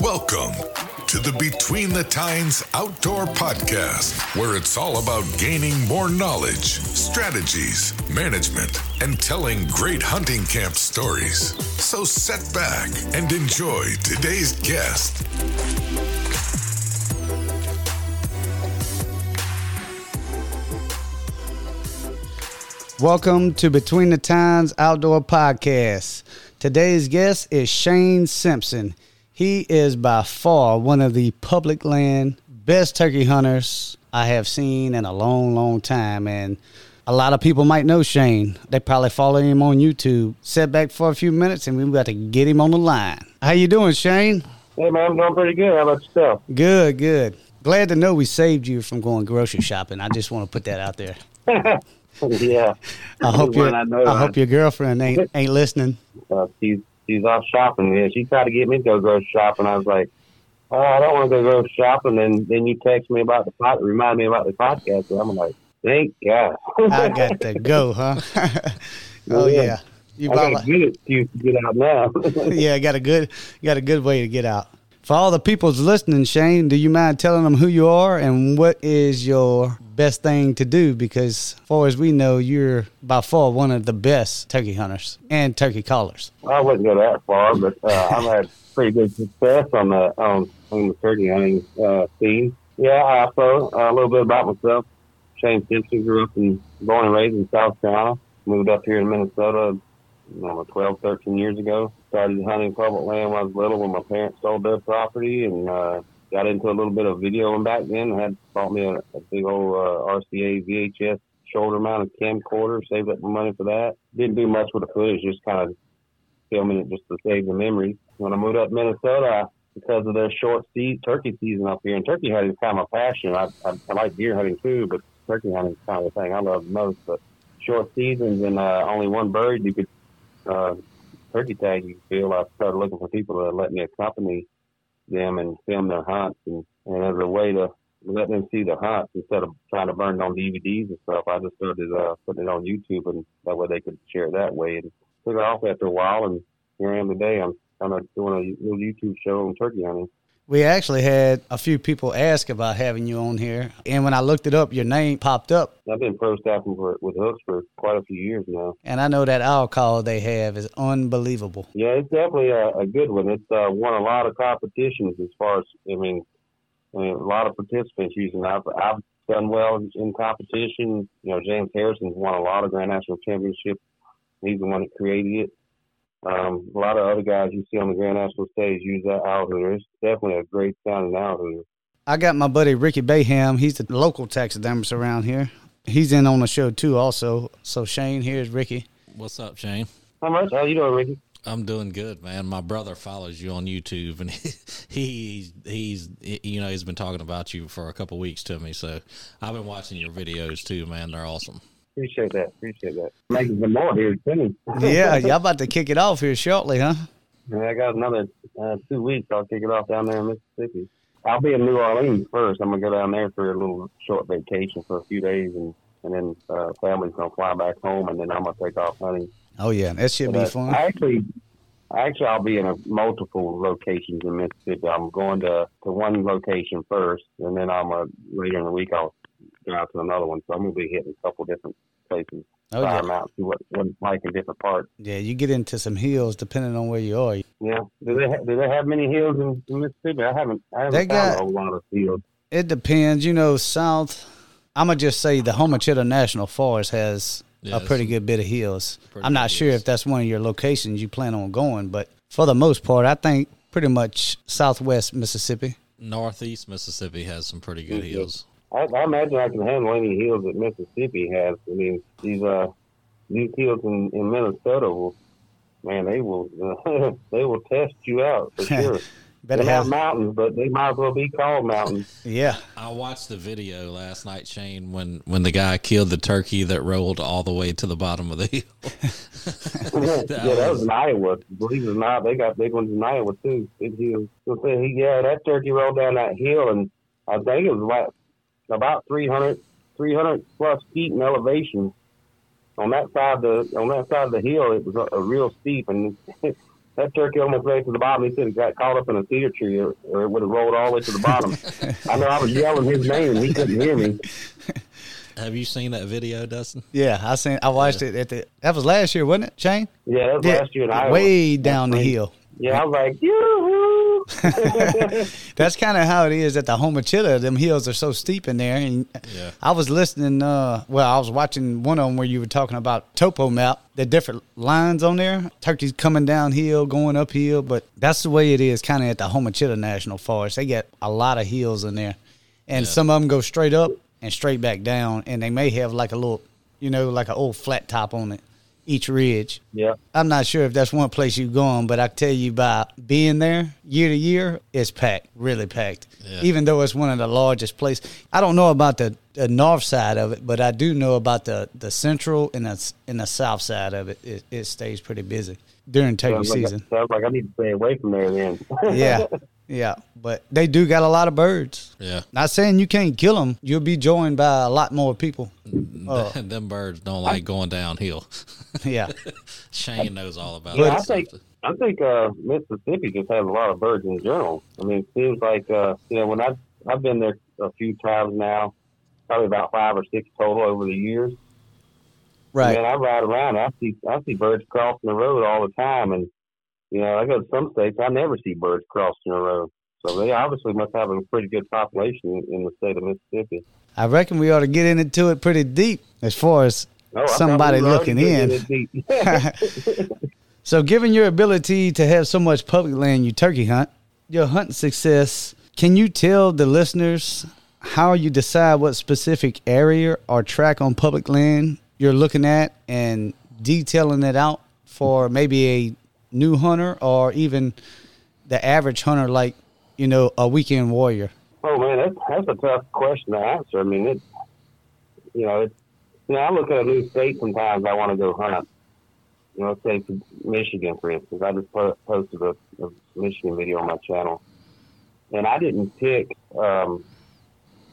Welcome to the Between the Tines Outdoor Podcast, where it's all about gaining more knowledge, strategies, management, and telling great hunting camp stories. So set back and enjoy today's guest. Welcome to Between the Tines Outdoor Podcast. Today's guest is Shane Simpson. He is by far one of the public land best turkey hunters I have seen in a long, long time. And a lot of people might know Shane. They probably follow him on YouTube. Set back for a few minutes and we've got to get him on the line. How you doing, Shane? Hey man, I'm doing pretty good. How about yourself? Good, good. Glad to know we saved you from going grocery shopping. I just want to put that out there. yeah. I hope your I, know, I hope your girlfriend ain't ain't listening. uh, she's she's off shopping. Yeah, she tried to get me to go grocery shopping. I was like, oh, I don't want to go grocery shopping. And then you text me about the pot, remind me about the podcast. And I'm like, thank God. I got to go, huh? oh Yeah. yeah. You I got like- a good excuse to get out now. yeah, got a good got a good way to get out. For all the people's listening, Shane, do you mind telling them who you are and what is your best thing to do? Because, as far as we know, you're by far one of the best turkey hunters and turkey callers. I wouldn't go that far, but uh, I've had pretty good success on the on, on the turkey hunting uh, scene. Yeah, I also uh, a little bit about myself. Shane Simpson grew up and born and raised in South Carolina. Moved up here in Minnesota, I don't know, 12, 13 years ago. Started hunting public land when I was little when my parents sold their property and uh, got into a little bit of videoing back then. Had bought me a, a big old uh, RCA VHS shoulder mounted camcorder, saved up my money for that. Didn't do much with the footage, just kind of filming it just to save the memories. When I moved up to Minnesota, because of their short sea, turkey season up here, and turkey hunting is kind of my passion. I, I, I like deer hunting too, but turkey hunting is kind of the thing I love most. But short seasons and uh, only one bird you could uh, turkey tag you feel. I started looking for people to let me accompany them and film their hunts, and, and as a way to let them see the hunts instead of trying to burn it on DVDs and stuff. I just started uh, putting it on YouTube, and that way they could share it that way. And took it off after a while, and here I am today. I'm kind of doing a little YouTube show on turkey hunting. We actually had a few people ask about having you on here, and when I looked it up, your name popped up, I've been pro staffing for, with hooks for quite a few years now. and I know that call they have is unbelievable. Yeah, it's definitely a, a good one. It's uh, won a lot of competitions as far as I mean, I mean a lot of participants using. it. I've I've done well in competition. You know, James Harrison's won a lot of Grand National Championships. He's the one that created it. Um, a lot of other guys you see on the Grand National stage use that owl hooter. It's definitely a great sounding owl hooter. I got my buddy Ricky Bayham. He's the local taxidermist around here. He's in on the show too, also. So Shane, here's Ricky. What's up, Shane? How much? How you doing, Ricky? I'm doing good, man. My brother follows you on YouTube, and he, he's he's you know he's been talking about you for a couple weeks to me. So I've been watching your videos too, man. They're awesome. Appreciate that. Appreciate that. Making some more here soon. Yeah, y'all about to kick it off here shortly, huh? Yeah, I got another uh, two weeks. I'll kick it off down there in Mississippi. I'll be in New Orleans first. I'm gonna go down there for a little short vacation for a few days, and and then uh, family's gonna fly back home, and then I'm gonna take off hunting. Oh yeah, that should be But, uh, fun. I actually, actually, I'll be in a, multiple locations in Mississippi. I'm going to to one location first, and then I'm uh, later in the week I'll go out to another one. So I'm gonna be hitting a couple different places. Oh try yeah, 'em out, see what what it's like in different parts. yeah. You get into some hills depending on where you are. Yeah. Do they ha- do they have many hills in, in Mississippi? I haven't I haven't They found got- a whole lot of hills. It depends. You know, south. I'm gonna just say the Homochitto National Forest has Yeah, a pretty good bit of hills. pretty I'm not sure hills. if that's one of your locations you plan on going, but for the most part, I think pretty much Southwest Mississippi. Northeast Mississippi has some pretty good Mhm. hills. I, I imagine I can handle any hills that Mississippi has. I mean, these uh these hills in, in Minnesota will, man, they will they will test you out for sure. Better They're have, mountains, but they might as well be called mountains. yeah. I watched the video last night, Shane, when when the guy killed the turkey that rolled all the way to the bottom of the hill. yeah, that was in Iowa. Believe it or not, they got big ones in Iowa too. Big hills. So yeah, that turkey rolled down that hill, and I think it was about about 300, 300 plus feet in elevation. on that side of the on that side of the hill, it was a, a real steep, and that turkey almost made to the bottom. He said he got caught up in a cedar tree, or, or it would have rolled all the way to the bottom. I know I was yelling his name, and he couldn't hear me. Have you seen that video, Dustin? Yeah, I seen. I watched it at the. That was last year, wasn't it, Shane? Yeah, that was Yeah, last year in Iowa. way down the hill. Yeah, I was like, yoo-hoo! That's kind of how it is at the Homochitto. Them hills are so steep in there. And Yeah. I was listening. Uh, well, I was watching one of them where you were talking about topo map, the different lines on there. Turkeys coming downhill, going uphill, but that's the way it is. Kind of at the Homochitto National Forest. They got a lot of hills in there, and Yeah. some of them go straight up and straight back down, and they may have like a little, you know, like an old flat top on it, each ridge. yeah, I'm not sure if that's one place you've gone, but I tell you by being there year to year, it's packed, really packed. Yeah. Even though it's one of the largest places. I don't know about the, the north side of it, but I do know about the, the central and the and the south side of it. It, it stays pretty busy during turkey sounds like, season. sounds like I need to stay away from there then. yeah, yeah, but they do got a lot of birds. Yeah. Not saying you can't kill them. You'll be joined by a lot more people. Oh. Them birds don't like going downhill. Yeah, Shane knows all about Yeah, that I think. I think uh, Mississippi just has a lot of birds in general. I mean, it seems like uh, you know when I've, I've been there a few times now, probably about five or six total over the years. right. Man, I ride around. I see I see birds crossing the road all the time, and you know I go to some states. I never see birds crossing a road. So they obviously must have a pretty good population in the state of Mississippi. I reckon we ought to get into it pretty deep as far as Oh, somebody we were already looking in. getting it deep. So, given your ability to have so much public land you turkey hunt, your hunting success, can you tell the listeners how you decide what specific area or track on public land you're looking at and detailing it out for maybe a new hunter or even the average hunter, like, you know, a weekend warrior? Oh man, that's that's a tough question to answer. I mean, it, you know, you know, I look at a new state sometimes. I want to go hunt. You know, say Michigan, for instance. I just posted a, a Michigan video on my channel, and I didn't pick, um,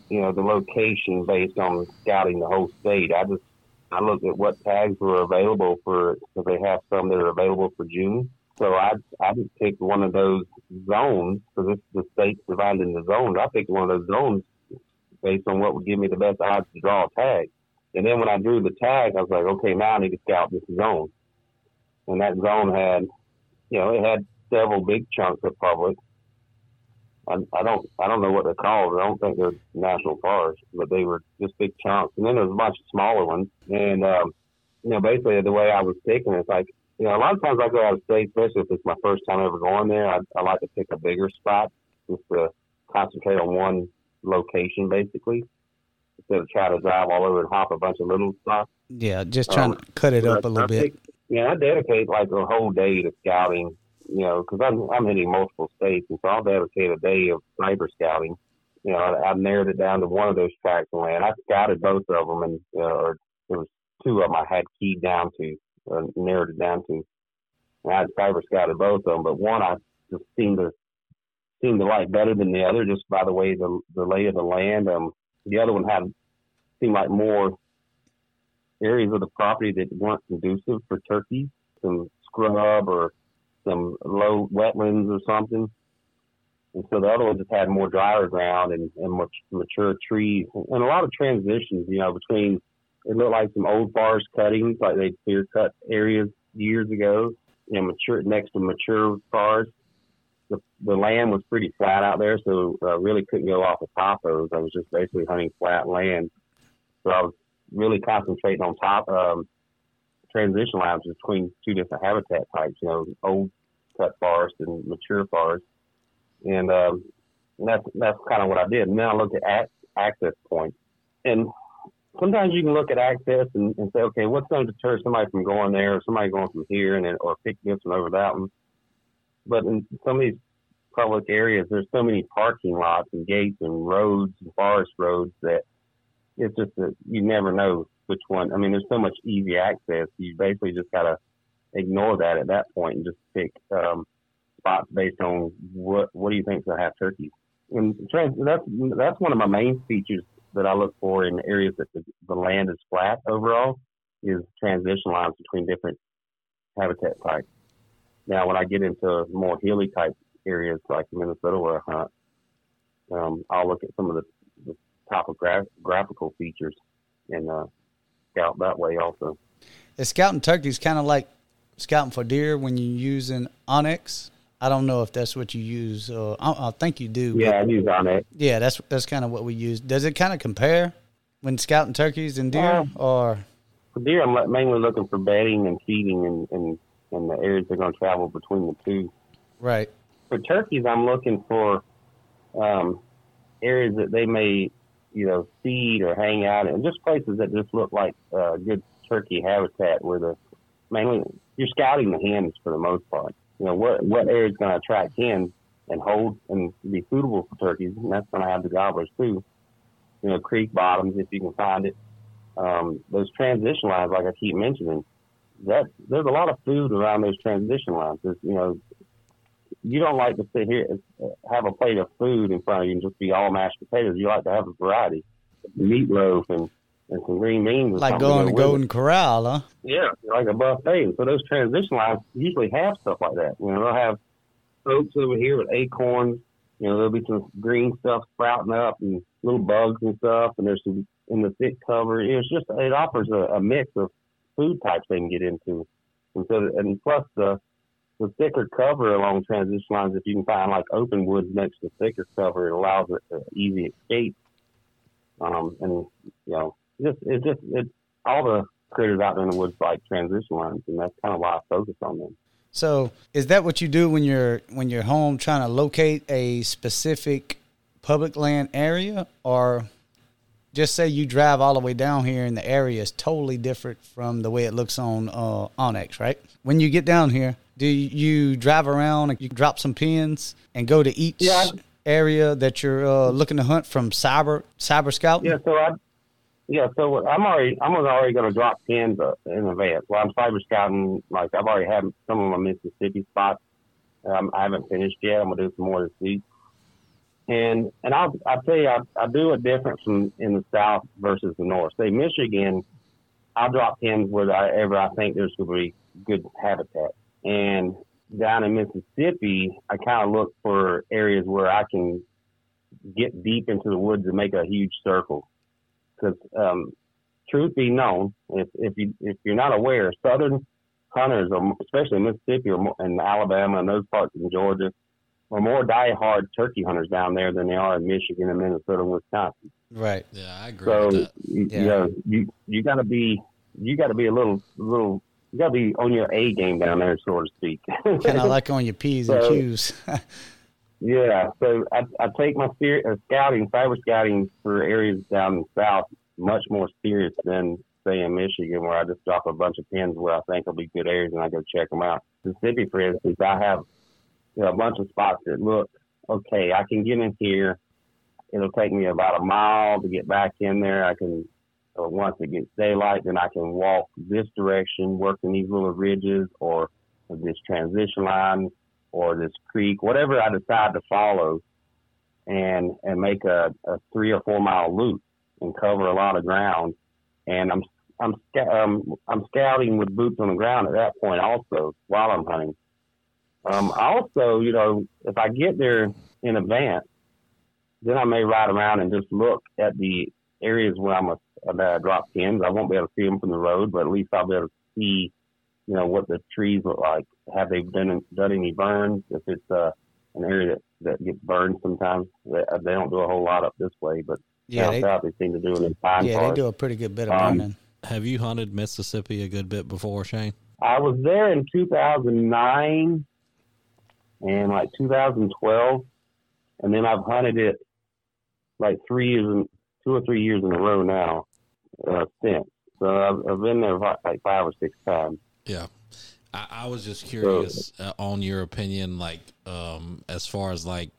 you know, the location based on scouting the whole state. I just I looked at what tags were available for because they have some that are available for June. So I I just picked one of those zones because it's the state's divided into zones. I picked one of those zones based on what would give me the best odds to draw a tag. And then when I drew the tag, I was like, okay, now I need to scout this zone. And that zone had, you know, it had several big chunks of public. I, I don't, I don't know what they're called. I don't think they're national forests, but they were just big chunks. And then there was a bunch of smaller ones. And, um, you know, basically the way I was picking it's like, you know, a lot of times I go out of state, especially if it's my first time ever going there. I, I like to pick a bigger spot just to concentrate on one location, basically, instead of trying to drive all over and hop a bunch of little spots. Yeah, just trying Um, to cut it up But a little I bit. think- Yeah, I dedicate like a whole day to scouting, you know, because I'm I'm hitting multiple states, and so I'll dedicate a day of cyber scouting. You know, I, I narrowed it down to one of those tracts of land. I scouted both of them, and uh, or there was two of them I had keyed down to, uh, narrowed it down to. And I cyber scouted both of them, but one I just seemed to seemed to like better than the other, just by the way the the lay of the land. Um, the other one had seemed like more areas of the property that weren't conducive for turkeys, some scrub or some low wetlands or something. And so the other one just had more drier ground and, and much mature trees and a lot of transitions, you know, between it looked like some old forest cuttings, like they clear cut areas years ago, you know, mature next to mature forest. The, the land was pretty flat out there, so I really couldn't go off the top of those. I was just basically hunting flat land. So I was really concentrating on top um, transition lines between two different habitat types. You know, old cut forest and mature forest, and um, that's that's kind of what I did. And then I looked at ac- access points, and sometimes you can look at access and, and say, okay, what's going to deter somebody from going there, or somebody going from here, and then or pick this one over that one. But in some of these public areas, there's so many parking lots and gates and roads and forest roads that it's just that you never know which one. I mean, there's so much easy access. You basically just gotta ignore that at that point and just pick um, spots based on what what do you think gonna have turkeys. And that's that's one of my main features that I look for in areas that the, the land is flat overall. is transition lines between different habitat types. Now, when I get into more hilly type areas like Minnesota where I hunt, um, I'll look at some of the, the topographical features and uh, scout that way also. Is scouting turkeys kind of like scouting for deer when you're using onX. I don't know if that's what you use. Uh, I, I, think you do. Yeah, I use onX. Yeah, that's that's kind of what we use. Does it kind of compare when scouting turkeys and deer, uh, or for deer? I'm mainly looking for bedding and feeding and and, and the areas they're going to travel between the two. Right. For turkeys, I'm looking for um, areas that they may, you know, feed or hang out in, just places that just look like uh, good turkey habitat where the mainly you're scouting the hens for the most part. You know, what what area is going to attract hens and hold and be suitable for turkeys, and that's going to have the gobblers too. You know, creek bottoms if you can find it. Um, those transition lines, like I keep mentioning, that there's a lot of food around those transition lines. There's, you know, you don't like to sit here have a plate of food in front of you and just be all mashed potatoes. You like to have a variety, meatloaf and and some green beans. like going to Golden Corral, huh? Yeah, like a buffet. So those transition lines usually have stuff like that. You know, they'll have oats over here with acorns. You know, there'll be some green stuff sprouting up and little bugs and stuff, and there's some in the thick cover. It's just it offers a, a mix of food types they can get into, and so and plus the the thicker cover along transition lines. If you can find like open woods next to thicker cover, it allows it uh, easy escape. Um, and you know, just it just it all the critters out in the woods like transition lines, and that's kind of why I focus on them. So, is that what you do when you're when you're home trying to locate a specific public land area, or just say you drive all the way down here and the area is totally different from the way it looks on uh, onX, right? When you get down here, do you drive around and you drop some pins and go to each yeah. area that you're uh, looking to hunt from cyber cyber scout? Yeah, so I yeah, so I'm already I'm already going to drop pins uh, in advance. Well, I'm cyber scouting. Like I've already had some of my Mississippi spots. Um, I haven't finished yet. I'm gonna do some more this week. And and I'll I'll tell you I, I do it different from in the south versus the north. Say Michigan, I'll drop pins wherever I think there's to be good habitat. And down in Mississippi, I kind of look for areas where I can get deep into the woods and make a huge circle because um, truth be known, if if you if you're not aware, southern hunters, or especially in Mississippi or in Alabama and those parts in Georgia, are more die-hard turkey hunters down there than they are in Michigan and Minnesota and Wisconsin. Right. Yeah, I agree. So you, yeah. you know, you you got to be you got to be a little little you got to be on your A game down there, so to speak. kind of like on your P's so, and Q's. Yeah, so I, I take my uh, scouting, cyber scouting for areas down south much more serious than say in Michigan, where I just drop a bunch of pins where I think will be good areas and I go check them out. Mississippi, for instance, I have you know, a bunch of spots that look okay. I can get in here. It'll take me about a mile to get back in there. I can uh, once it gets daylight, then I can walk this direction, working these little ridges or this transition line or this creek, whatever I decide to follow, and and make a, a three or four mile loop and cover a lot of ground. And I'm I'm um, I'm scouting with boots on the ground at that point also while I'm hunting. Um, also, you know, if I get there in advance, then I may ride around and just look at the areas where I'm a, that I drop pins. I won't be able to see them from the road, but at least I'll be able to see you know, what the trees look like. Have they done done any burns? If it's uh, an area that, that gets burned sometimes, they, they don't do a whole lot up this way, but yeah, down they, south they seem to do it in pine Yeah, forest. they do a pretty good bit of um, burning. Have you hunted Mississippi a good bit before, Shane? I was there in 2009 and like 2012, and then I've hunted it like three years, in, two or three years in a row now uh, since. So I've, I've been there like five or six times. Yeah. I, I was just curious uh, on your opinion, like, um, as far as like,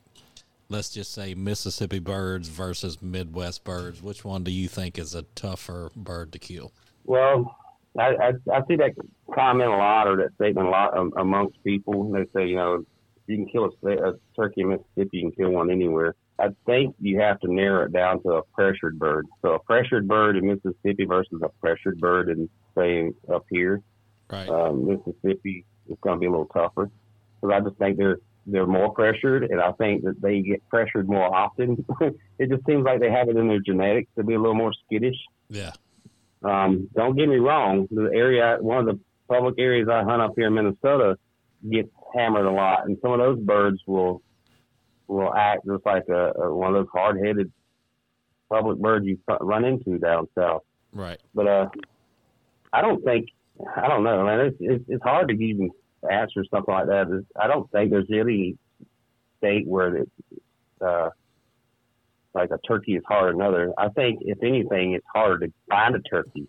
let's just say Mississippi birds versus Midwest birds. Which one do you think is a tougher bird to kill? Well, I, I, I see that comment a lot or that statement a lot um, amongst people. They say, you know, you can kill a, a turkey in Mississippi, you can kill one anywhere. I think you have to narrow it down to a pressured bird. So a pressured bird in Mississippi versus a pressured bird in say up here. Right. Um, Mississippi is going to be a little tougher because I just think they're they're more pressured, and I think that they get pressured more often. it just seems like they have it in their genetics to be a little more skittish. Yeah. Um, don't get me wrong. The area, one of the public areas I hunt up here in Minnesota, gets hammered a lot, and some of those birds will will act just like a, a one of those hard headed public birds you run into down south. Right. But uh, I don't think I don't know, man. It's it's, it's hard to even answer something like that. It's, I don't think there's any state where it, uh, like a turkey is harder than another. I think if anything, it's hard to find a turkey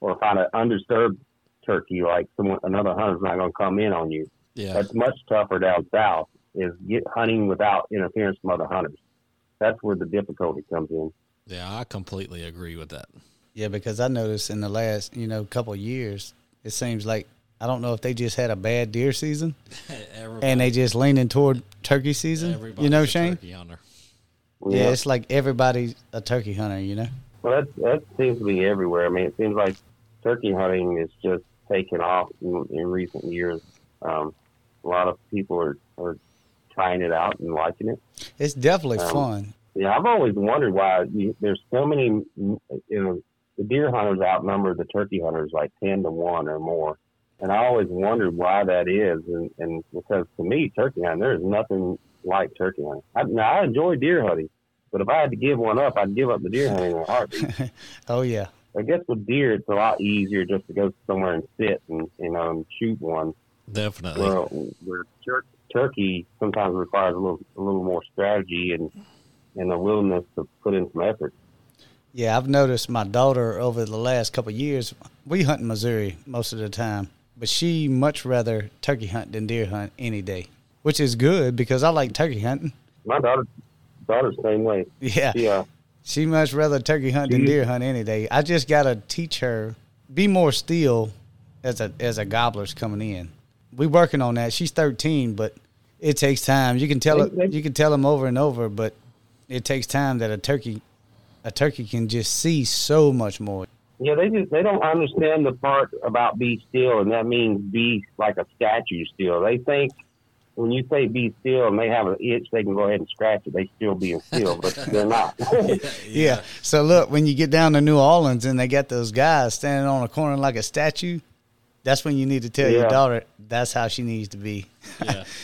or find an undisturbed turkey like someone another hunter's not going to come in on you. Yeah. That's much tougher down south. Is get hunting without interference from other hunters. That's where the difficulty comes in. Yeah, I completely agree with that. Yeah, because I noticed in the last, you know, couple of years, it seems like I don't know if they just had a bad deer season and they just leaning toward turkey season. You know, a Shane? turkey hunter. Yeah. it's like everybody's a turkey hunter. You know. Well, that that seems to be everywhere. I mean, it seems like turkey hunting is just taken off in, in recent years. Um, a lot of people are, are trying it out and liking it. It's definitely Um, fun. Yeah, I've always wondered why you, there's so many. You know, the deer hunters outnumber the turkey hunters like ten to one or more, and I always wondered why that is. And, and because to me, turkey hunting, there is nothing like turkey hunting. I, now I enjoy deer hunting, but if I had to give one up, I'd give up the deer hunting in a heartbeat. Oh yeah. I guess with deer, it's a lot easier just to go somewhere and sit and you know shoot one. Definitely. Well, where tur- turkey sometimes requires a little a little more strategy and and a willingness to put in some effort. Yeah, I've noticed my daughter over the last couple of years. We hunt in Missouri most of the time, but she much rather turkey hunt than deer hunt any day, which is good because I like turkey hunting. My daughter daughter's same way. Yeah, She uh she much rather turkey hunt than deer hunt any day. I just gotta teach her be more still as a as a gobbler's coming in. We working on that. She's thirteen, but it takes time. You can tell they- you can tell them over and over, but it takes time that a turkey a turkey can just see so much more. yeah, they just they don't understand the part about be still and that means be like a statue still. They think when you say be still and they have an itch they can go ahead and scratch it, they still being still, but they're not. Yeah. So look, when you get down to New Orleans and they got those guys standing on a corner like a statue, that's when you need to tell your daughter that's how she needs to be. Yeah.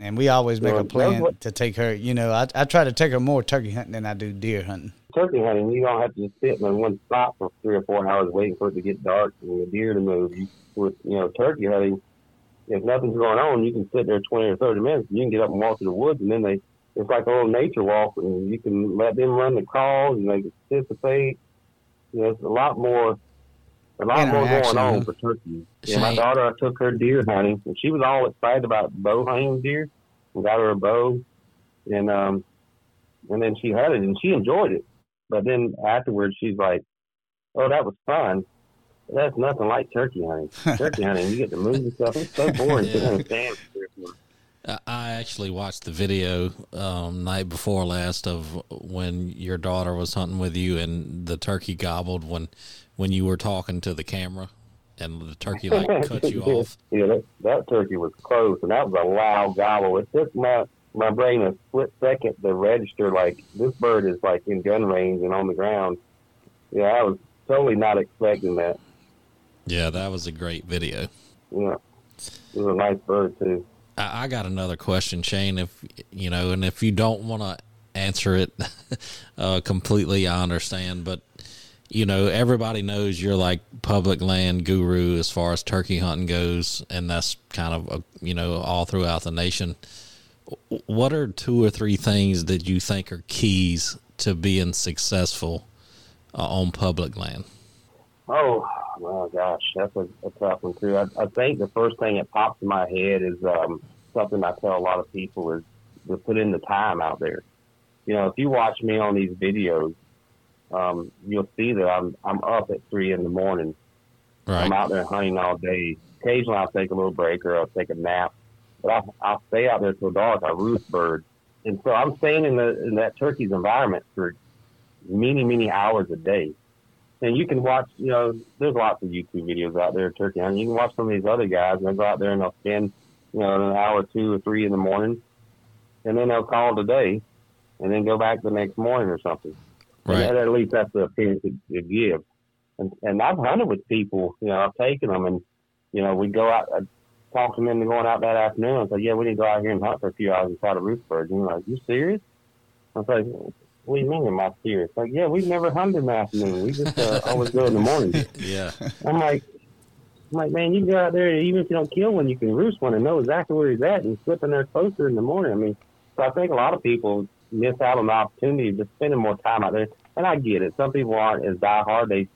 And we always make Well, a plan what- to take her. You know, I, I try to take her more turkey hunting than I do deer hunting. Turkey hunting, you don't have to just sit in one spot for three or four hours waiting for it to get dark and the deer to move. With you know turkey hunting, if nothing's going on, you can sit there twenty or thirty minutes. And you can get up and walk through the woods, and then they it's like a little nature walk, and you can let them run the calls and they can participate. You know, it's a lot more. A lot more Interaction, going on for turkeys. Yeah, my daughter, I took her deer hunting, and she was all excited about bow hunting deer, and got her a bow, and um, and then she hunted, and she enjoyed it. But then afterwards, she's like, "Oh, that was fun. That's nothing like turkey hunting. turkey hunting, you get to move and stuff. It's so boring Yeah. sitting in stand for three or four I- I actually watched the video um, night before last of when your daughter was hunting with you and the turkey gobbled when when you were talking to the camera and the turkey like cut you off. Yeah, that, that turkey was close, and that was a loud gobble. It took my my brain a split second to register like this bird is like in gun range and on the ground. Yeah, I was totally not expecting that. Yeah, that was a great video. Yeah, it was a nice bird too. I, I got another question, Shane. If you know, and if you don't want to answer it uh, completely, I understand. But you know, everybody knows you're like public land guru as far as turkey hunting goes, and that's kind of uh, you know all throughout the nation. What are two or three things that you think are keys to being successful uh, on public land? Oh, well, gosh, that's a, a tough one too. I, I think the first thing that pops in my head is um, something I tell a lot of people is to put in the time out there. You know, if you watch me on these videos, um, you'll see that I'm I'm up at three in the morning. I'm out there hunting all day. Occasionally, I'll take a little break or I'll take a nap, but I'll, I'll stay out there till dark. I roost birds, and so I'm staying in the in that turkey's environment for many many hours a day. and you can watch, you know, there's lots of YouTube videos out there turkey hunting. You can watch some of these other guys, and they go out there and they'll spend, you know, an hour, two or three in the morning, and then they'll call it a day, and then go back the next morning or something. Right. And at least that's the appearance it, it gives. And, and I've hunted with people, you know, I've taken them, and you know, we go out, I talk them into going out that afternoon, and say, yeah, we need to go out here and hunt for a few hours and try to roost birds. And you're like, you serious? I was like, what do you mean, am I serious? Like, yeah, we've never hunted in the afternoon. We just uh, always go in the morning. Yeah. I'm like, I'm like, man, you can go out there, even if you don't kill one, you can roost one and know exactly where he's at and slip in there closer in the morning. I mean, so I think a lot of people miss out on the opportunity of just spending more time out there. And I get it. Some people aren't as diehard. They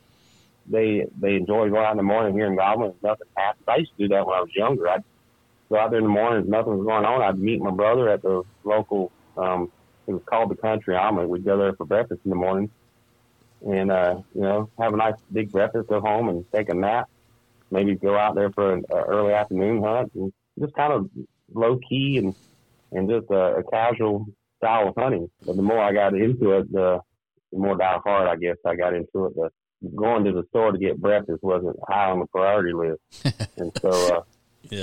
they they enjoy going out in the morning hearing goblins. Nothing happens. I used to do that when I was younger. I'd go out there in the morning, nothing was going on. I'd meet my brother at the local. um It was called the Country Omelet. We'd go there for breakfast in the morning, and uh, you know, have a nice big breakfast, go home and take a nap. Maybe go out there for an uh, early afternoon hunt, and just kind of low key and and just a, a casual style of hunting. But the more I got into it, the, the more die hard I guess I got into it. The going to the store to get breakfast wasn't high on the priority list, and so uh,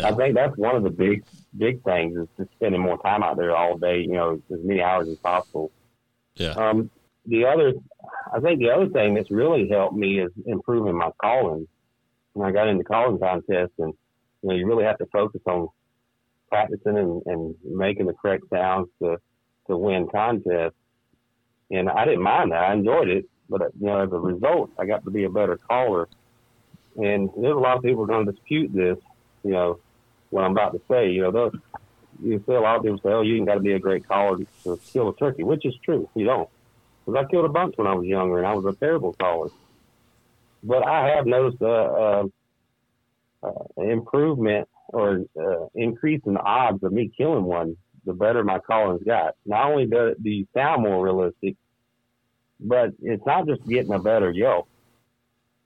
I think that's one of the big big things is just spending more time out there all day. You know, as many hours as possible. Yeah. Um, the other, I think the other thing that's really helped me is improving my calling. When I got into calling contests, and you know, you really have to focus on practicing and, and making the correct sounds to to win contests. And I didn't mind that; I enjoyed it. But you know, as a result, I got to be a better caller. And there's a lot of people going to dispute this. You know, what I'm about to say. You know, you see a lot of people say, "Oh, you ain't got to be a great caller to kill a turkey," which is true. You don't. Because I killed a bunch when I was younger, and I was a terrible caller. But I have noticed uh, uh, uh, improvement or uh, increase in the odds of me killing one. The better my calling's got. Not only do, do you sound more realistic, but it's not just getting a better yelp.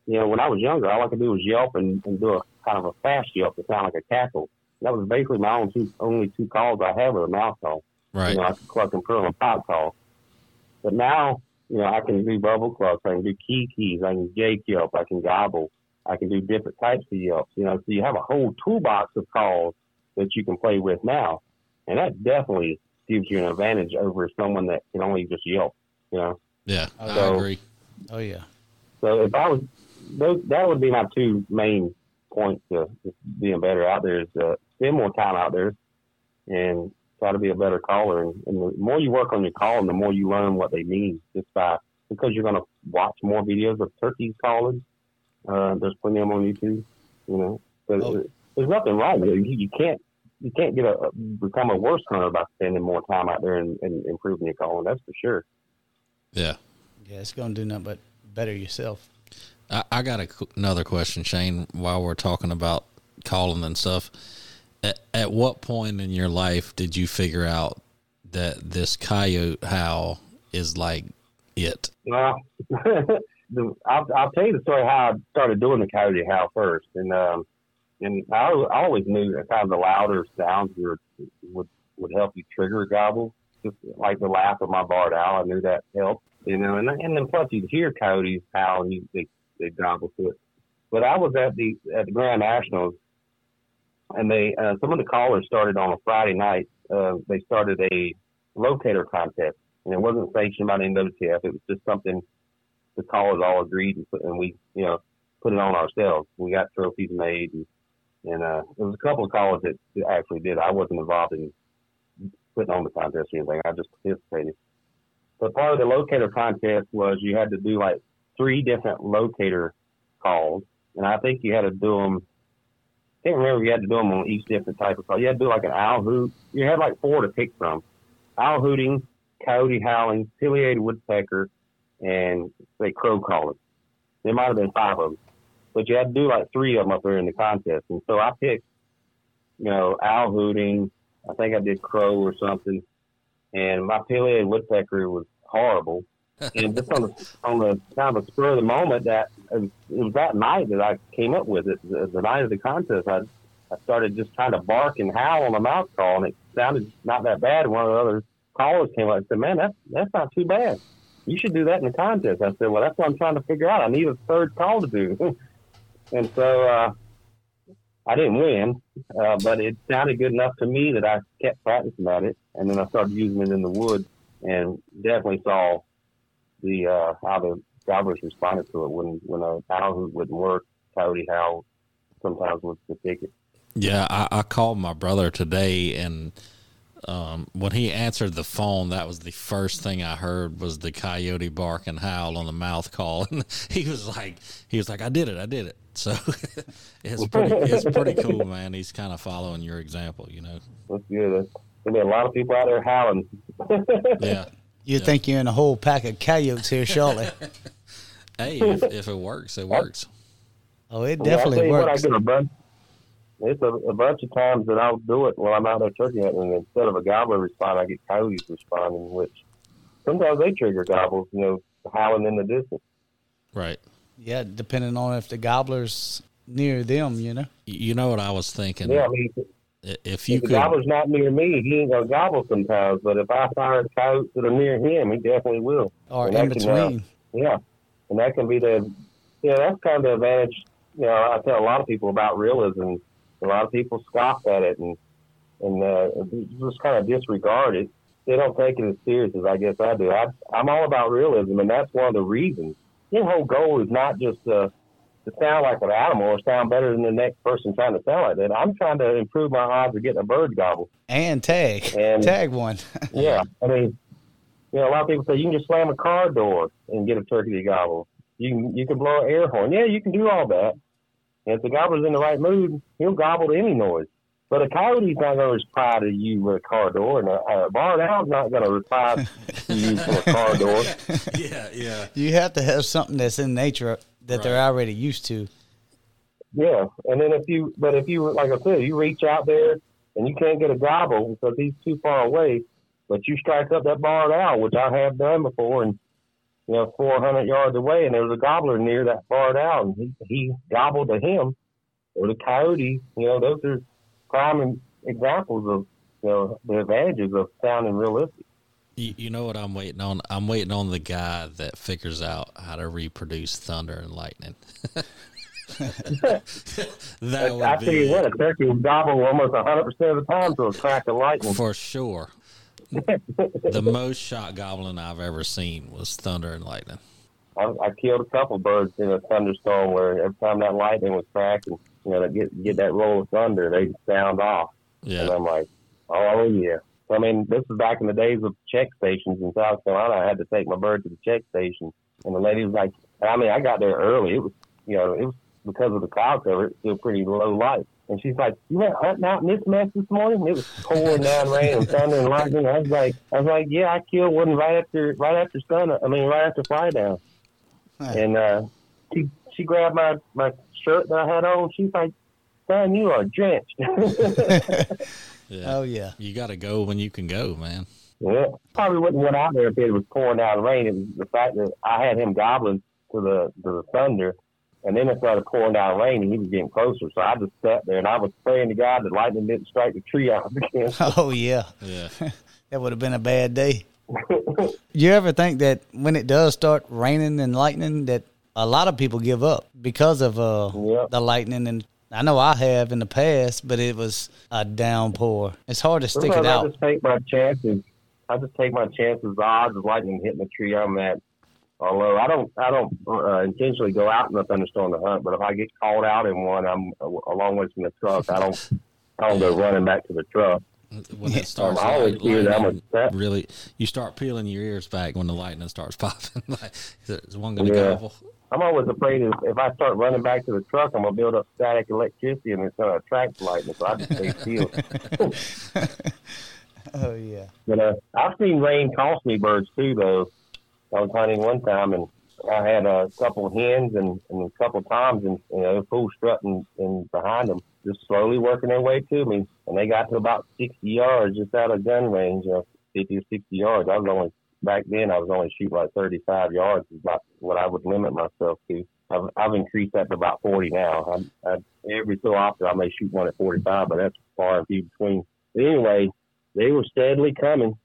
You know, when I was younger, all I could do was yelp and, and do a kind of a fast yelp to sound like a cackle. That was basically my own two, only two calls I had with a mouth call. Right. You know, I can cluck and purr and pop call. But now, you know, I can do bubble clucks, I can do kee kees, I can jake yelp, I can gobble, I can do different types of yelps. You know, so you have a whole toolbox of calls that you can play with now. And that definitely gives you an advantage over someone that can only just yelp, you know. Yeah. I So- agree. Oh yeah. So if I was, those, that would be my two main points to just being better out there is uh, spend more time out there and try to be a better caller. And, and the more you work on your calling, the more you learn what they mean just by, because you're going to watch more videos of turkeys calling. Uh, there's plenty of them on YouTube, you know, so Oh. there's nothing wrong with it. You, you can't, you can't get a, become a worse hunter by spending more time out there and, and improving your calling. That's for sure. Yeah. Yeah, it's gonna do nothing but better yourself. I, I got a, another question, Shane, while we're talking about calling and stuff. At, at what point in your life did you figure out that this coyote howl is like it? Well, the, I'll, I'll tell you the story how I started doing the coyote howl first, and um, and I, I always knew that kind of the louder sounds were, would would help you trigger a gobble, like the laugh of my barred owl. I knew that helped, you know, and and then plus you'd hear coyotes howl and you they they gobble to it. But I was at the at the Grand Nationals, and they uh, some of the callers started on a Friday night. Uh, they started a locator contest and it wasn't sanctioned by the NWTF. It was just something the callers all agreed and, and we, you know, put it on ourselves. We got trophies made and, and uh, there was a couple of callers that actually did. I wasn't involved in putting on the contest or anything. I just participated. But part of the locator contest was you had to do like three different locator calls, and I think you had to do them. I can't remember if you had to do them on each different type of call. You had to do like an owl hoot. You had like four to pick from: owl hooting, coyote howling, pileated woodpecker, and say crow calling. There might have been five of them, but you had to do like three of them up there in the contest. And so I picked, you know, owl hooting. I think I did crow or something, and my pileated woodpecker was horrible. and just on the on the kind of a spur of the moment, that it was, it was that night that I came up with it. The, the night of the contest, I I started just trying to bark and howl on a mouth call, and it sounded not that bad. One of the other callers came up and said, "Man, that's that's not too bad." you should do that in the contest. I said, well, that's what I'm trying to figure out. I need a third call to do. and so uh, I didn't win, uh, but it sounded good enough to me that I kept practicing at it. And then I started using it in the woods and definitely saw the uh, how the gobblers responded to it when when a owl wouldn't work, coyote howl sometimes was the ticket. Yeah, I, I called my brother today and um, when he answered the phone, that was the first thing I heard was the coyote bark and howl on the mouth call, and he was like, he was like, I did it, I did it. So it's pretty, it's pretty cool, man. He's kind of following your example, you know. That's good. There's gonna be a lot of people out there howling. yeah. You Yeah. think you're in a whole pack of coyotes here shortly? Hey, if, if it works, it works. Oh, it definitely tell you what, I works. get a bunch. It's a, a bunch of times that I'll do it while I'm out there turkey hunting, and instead of a gobbler respond, I get coyotes responding, which sometimes they trigger gobbles, you know, howling in the distance. Right. Yeah, depending on if the gobbler's near them, you know. You know what I was thinking? Yeah, I mean, If you if the gobbler's not near me, he ain't gonna gobble sometimes. But if I fire coyotes that are near him, he definitely will. Or And in that can, uh, between. Yeah, and that can be the, yeah. that's kind of the advantage. You know, I tell a lot of people about realism. A lot of people scoff at it and and uh, just kind of disregard it. They don't take it as serious as I guess I do. I, I'm all about realism, and that's one of the reasons. Your whole goal is not just uh, to sound like an animal or sound better than the next person trying to sound like that. I'm trying to improve my odds of getting a bird gobble. And tag. And- tag one. Yeah, I mean, you know, a lot of people say you can just slam a car door and get a turkey to gobble. You can you can blow an air horn. Yeah, you can do all that. And if the gobbler's in the right mood, he'll gobble to any noise. But a coyote's not going to reply to you with a car door, and a, a barred owl's not going to reply to you from a car door. yeah, yeah, you have to have something that's in nature that they're already used to. Yeah, and then if you, but if you, like I said, you reach out there and you can't get a gobble because he's too far away, but you strike up that barred owl, which I have done before, and you know, 400 yards away, and there was a gobbler near that barred owl, and he, he gobbled to him, or the coyote. You know, those are prime examples of you know the advantages of sounding realistic. You, you know what I'm waiting on? I'm waiting on the guy that figures out how to reproduce thunder and lightning. that would I tell you what, a turkey will gobble almost 100 percent of the time to a crack of lightning. for sure. the most shot goblin I've ever seen was thunder and lightning. I, I killed a couple birds in a thunderstorm where every time that lightning was cracking, you know, to get get that roll of thunder, they'd sound off. And I'm like, oh yeah. I mean, this is back in the days of check stations in South Carolina. I had to take my bird to the check station, and the lady was like, I mean, I got there early. It was, you know, it was because of the cloud cover. It's still pretty low light. And she's like, "You went hunting out in this mess this morning? It was pouring down rain and thunder and lightning." I was like, "I was like, yeah, I killed one right after, right after sun. I mean, right after fly down." And uh, she she grabbed my my shirt that I had on. She's like, "Man, you are drenched." yeah. Oh yeah. You got to go when you can go, man. Yeah, probably wouldn't went out there if it was pouring down rain. It was the fact that I had him gobbling to the to the thunder, and then it started pouring down rain, and he was getting closer. So I just sat there and I was praying to God that lightning didn't strike the tree out again. Oh yeah. Yeah, That would have been a bad day. you ever think that when it does start raining and lightning that a lot of people give up because of uh Yep. the lightning and I know I have in the past, but it was a downpour. It's hard to stick it out. I just take my chances. I just take my chances. The odds of lightning hitting the tree I'm at are low. I don't. I don't uh, intentionally go out in a thunderstorm to hunt. But if I get called out in one, I'm a, a long ways from the truck. I don't. I don't go running back to the truck. when it starts, I always light- fear that I'm upset. really, you start peeling your ears back when the lightning starts popping. like, is one going to Yeah. gobble? I'm always afraid if, if I start running back to the truck, I'm gonna build up static electricity and it's gonna attract lightning. So I just stay still. Oh yeah. But uh, I've seen rain cost me birds too, though. I was hunting one time and I had a couple of hens and, and a couple of toms, and you know, full strutting and behind them, just slowly working their way to me. And they got to about 60 yards, just out of gun range, uh, 50 or 60 yards. I was only back then. I was only shooting like 35 yards, is about what I would limit myself to. I've, I've increased that to about 40 now. I, I, every so often I may shoot one at 45, but that's far and few between. But anyway, they were steadily coming.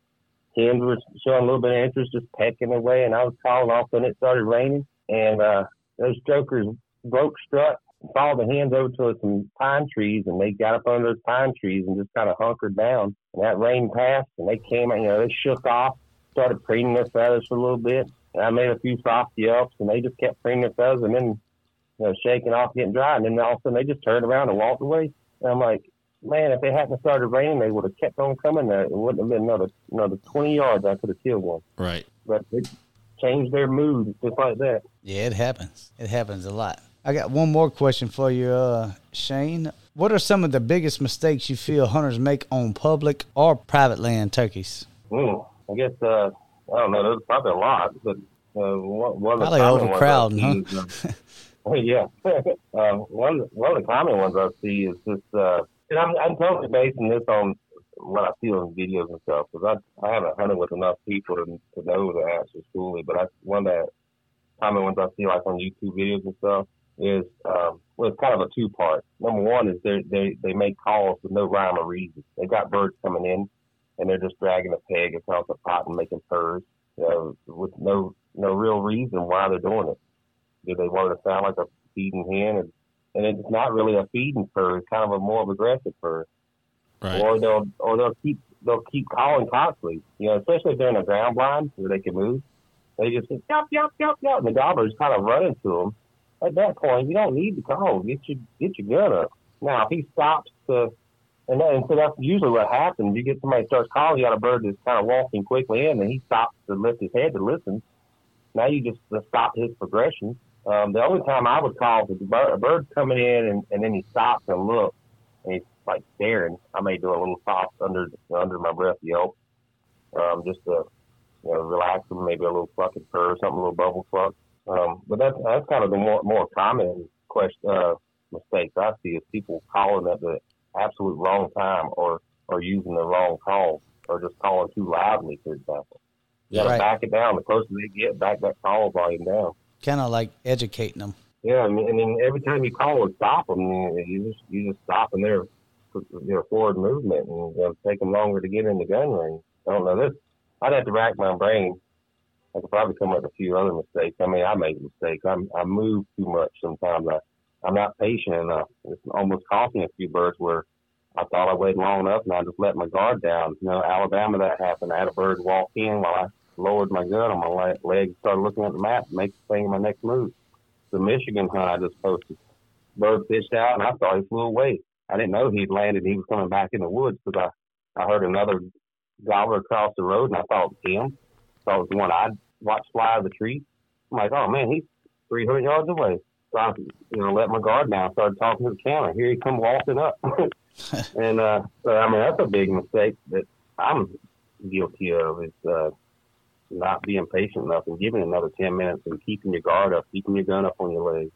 hens were showing a little bit of interest, just pecking away, and I was calling off when it started raining, and uh, those jokers broke strut, followed the hens over to some pine trees, and they got up under those pine trees and just kind of hunkered down. And that rain passed, and they came, you know, they shook off, started preening their feathers for a little bit. And I made a few soft yelps, and they just kept preening their feathers, and then, you know, shaking off, getting dry, and then all of a sudden they just turned around and walked away. And I'm like, man, if it hadn't started raining, they would have kept on coming. There, it wouldn't have been another another 20 yards. I could have killed one. Right. But it changed their mood just like that. Yeah, it happens. It happens a lot. I got one more question for you, uh, Shane. What are some of the biggest mistakes you feel hunters make on public or private land turkeys? Mm, I guess uh, I don't know. There's probably a lot, but uh, one, one probably overcrowding, huh? uh, yeah. uh, one one of the common ones I see is just, uh, and I'm, I'm totally basing this on what I see on videos and stuff because I I haven't hunted with enough people to, to know the answers fully, but I one that common ones I see like on YouTube videos and stuff is um, well, it's kind of a two part. Number one is they they they make calls with no rhyme or reason. They got birds coming in, and they're just dragging a peg across a pot and making purrs, you know, with no no real reason why they're doing it. Do they want it to sound like a feeding hen? And, and it's not really a feeding purr; it's kind of a more of aggressive purr. Right. Or they'll or they'll keep they'll keep calling constantly. You know, especially if they're in a ground blind where they can move. They just say yop yop yop yop, and the gobbler's kind of running to them at that point, you don't need to call. Get your get your gun up. Now, if he stops to, and, then, and so that's usually what happens. You get somebody starts calling. You got a bird that's kind of walking quickly in, and he stops to lift his head to listen. Now you just stop his progression. Um, the only time I would call is a bird, coming in, and, and then he stops and looks, and he's like staring. I may do a little soft under under my breath yelp, um, just to you know relax him, maybe a little fucking purr, or something a little bubble fuck. Um, but that's that's kind of the more more common question uh, mistakes I see is people calling at the absolute wrong time or or using the wrong call or just calling too loudly, for example. You gotta Right. back it down. The closer they get, back that call volume down. Kind of like educating them. Yeah, I mean, and then every time you call and stop them, you just you just stopping their their forward movement and it'll take them longer to get in the gun range. I don't know this. I'd have to rack my brain. I could probably come up with a few other mistakes. I mean, I make mistakes. I'm, I move too much sometimes. I, I'm not patient enough. It's almost cost me a few birds where I thought I waited long enough and I just let my guard down. You know, Alabama that happened. I had a bird walk in while I lowered my gun on my le- leg, started looking at the map, make the my next move. The Michigan hunt I just posted. Bird pitched out and I thought he flew away. I didn't know he'd landed. He was coming back in the woods because I, I heard another gobbler across the road and I thought it was him. Thought it was the one I'd watched fly out of the tree. I'm like, oh man, he's 300 yards away. So I, you know, let my guard down, started talking to the camera. Here he come walking up. and, uh, so, I mean, that's a big mistake that I'm guilty of is, uh, not being patient enough and giving another 10 minutes and keeping your guard up, keeping your gun up on your leg.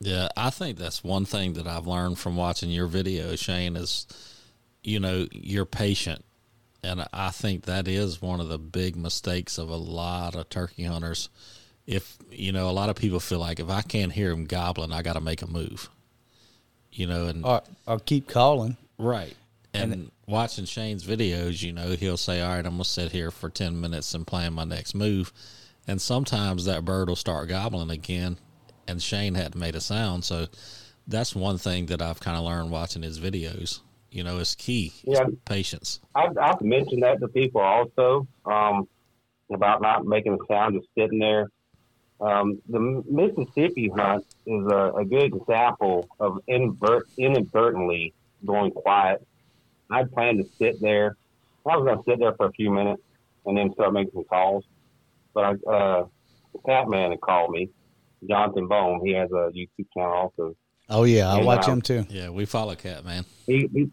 Yeah, I think that's one thing that I've learned from watching your video, Shane, is you know, you're patient. And I think that is one of the big mistakes of a lot of turkey hunters. If, you know, a lot of people feel like if I can't hear him gobbling, I got to make a move. You know, and Or, or keep calling. Right. And, watching Shane's videos, you know, he'll say, All right, I'm going to sit here for 10 minutes and plan my next move. And sometimes that bird will start gobbling again, and Shane hadn't made a sound. So that's one thing that I've kind of learned watching his videos. You know, it's key. It's patience. I've, I've mentioned that to people also um, about not making a sound, just sitting there. Um, the Mississippi hunt is a, a good example of invert, inadvertently going quiet. I planned to sit there. I was going to sit there for a few minutes and then start making some calls. But I, uh, Catman had called me, Jonathan Bone. He has a YouTube channel also. Oh yeah, I And, watch uh, him too. Yeah, we follow Cat, man. he, he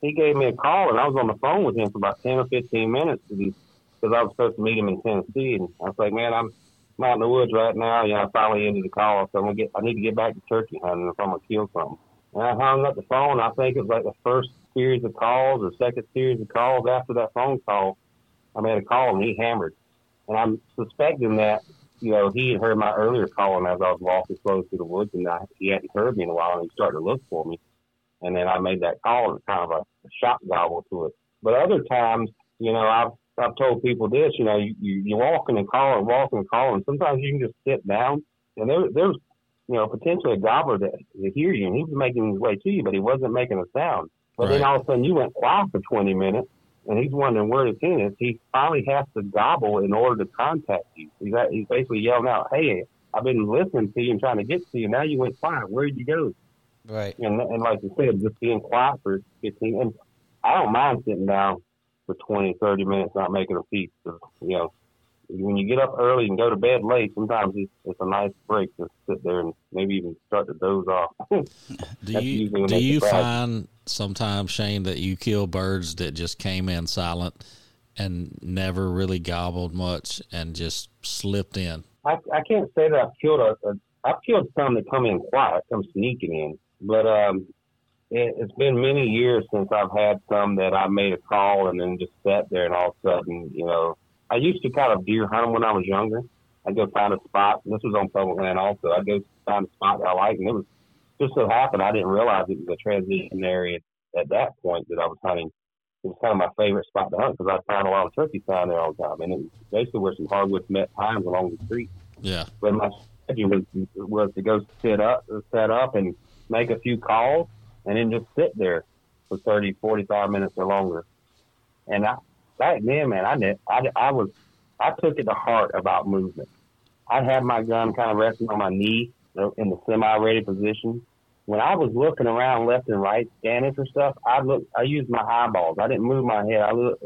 he gave me a call, and I was on the phone with him for about ten or fifteen minutes because I was supposed to meet him in Tennessee. And I was like, "Man, I'm, I'm out in the woods right now. You know, I finally ended the call, so I'm gonna get. I need to get back to turkey hunting if I'm gonna kill something." And I hung up the phone. I think it was like the first series of calls or second series of calls after that phone call. I made a call, and he hammered. And I'm suspecting that you know he had heard my earlier call, and as I was walking slow through the woods, and I, he hadn't heard me in a while, and he started to look for me and then I made that call and kind of a, a shock gobble to it. But other times, you know, I've I've told people this, you know, you, you, you're walking and calling, walking and calling. Sometimes you can just sit down, and there, there's, you know, potentially a gobbler that, that hear you, and he was making his way to you, but he wasn't making a sound. But Right. then all of a sudden you went quiet for 20 minutes, and he's wondering where the thing is. He finally has to gobble in order to contact you. He's, at, he's basically yelling out, "Hey, I've been listening to you and trying to get to you. Now you went quiet. Where'd you go?" Right. And, and like you said, just being quiet for 15. And I don't mind sitting down for 20, 30 minutes, not making a peep. So, you know, when you get up early and go to bed late, sometimes it's, it's a nice break to sit there and maybe even start to doze off. Do you do you find sometimes Shane that you kill birds that just came in silent and never really gobbled much and just slipped in? I, I can't say that I've killed a, a I've killed some that come in quiet, come sneaking in, but um, it, it's been many years since I've had some that I made a call and then just sat there and all of a sudden, you know, I used to kind of deer hunt 'em when I was younger. I'd go find a spot. And this was on public land also. I'd go find a spot that I liked, and it was just so happened I didn't realize it was a transition area at that point that I was hunting. It was kind of my favorite spot to hunt because I'd find a lot of turkeys down there all the time, and it was basically where some hardwoods met pines along the creek Yeah. but my strategy was was to go sit up, set up, and make a few calls, and then just sit there for 30, 45 minutes or longer. And I, back then, man, I did, I, I was, I took it to heart about movement. I had my gun kind of resting on my knee in the semi-ready position. When I was looking around left and right, scanning for stuff, I looked, I used my eyeballs. I didn't move my head. I looked,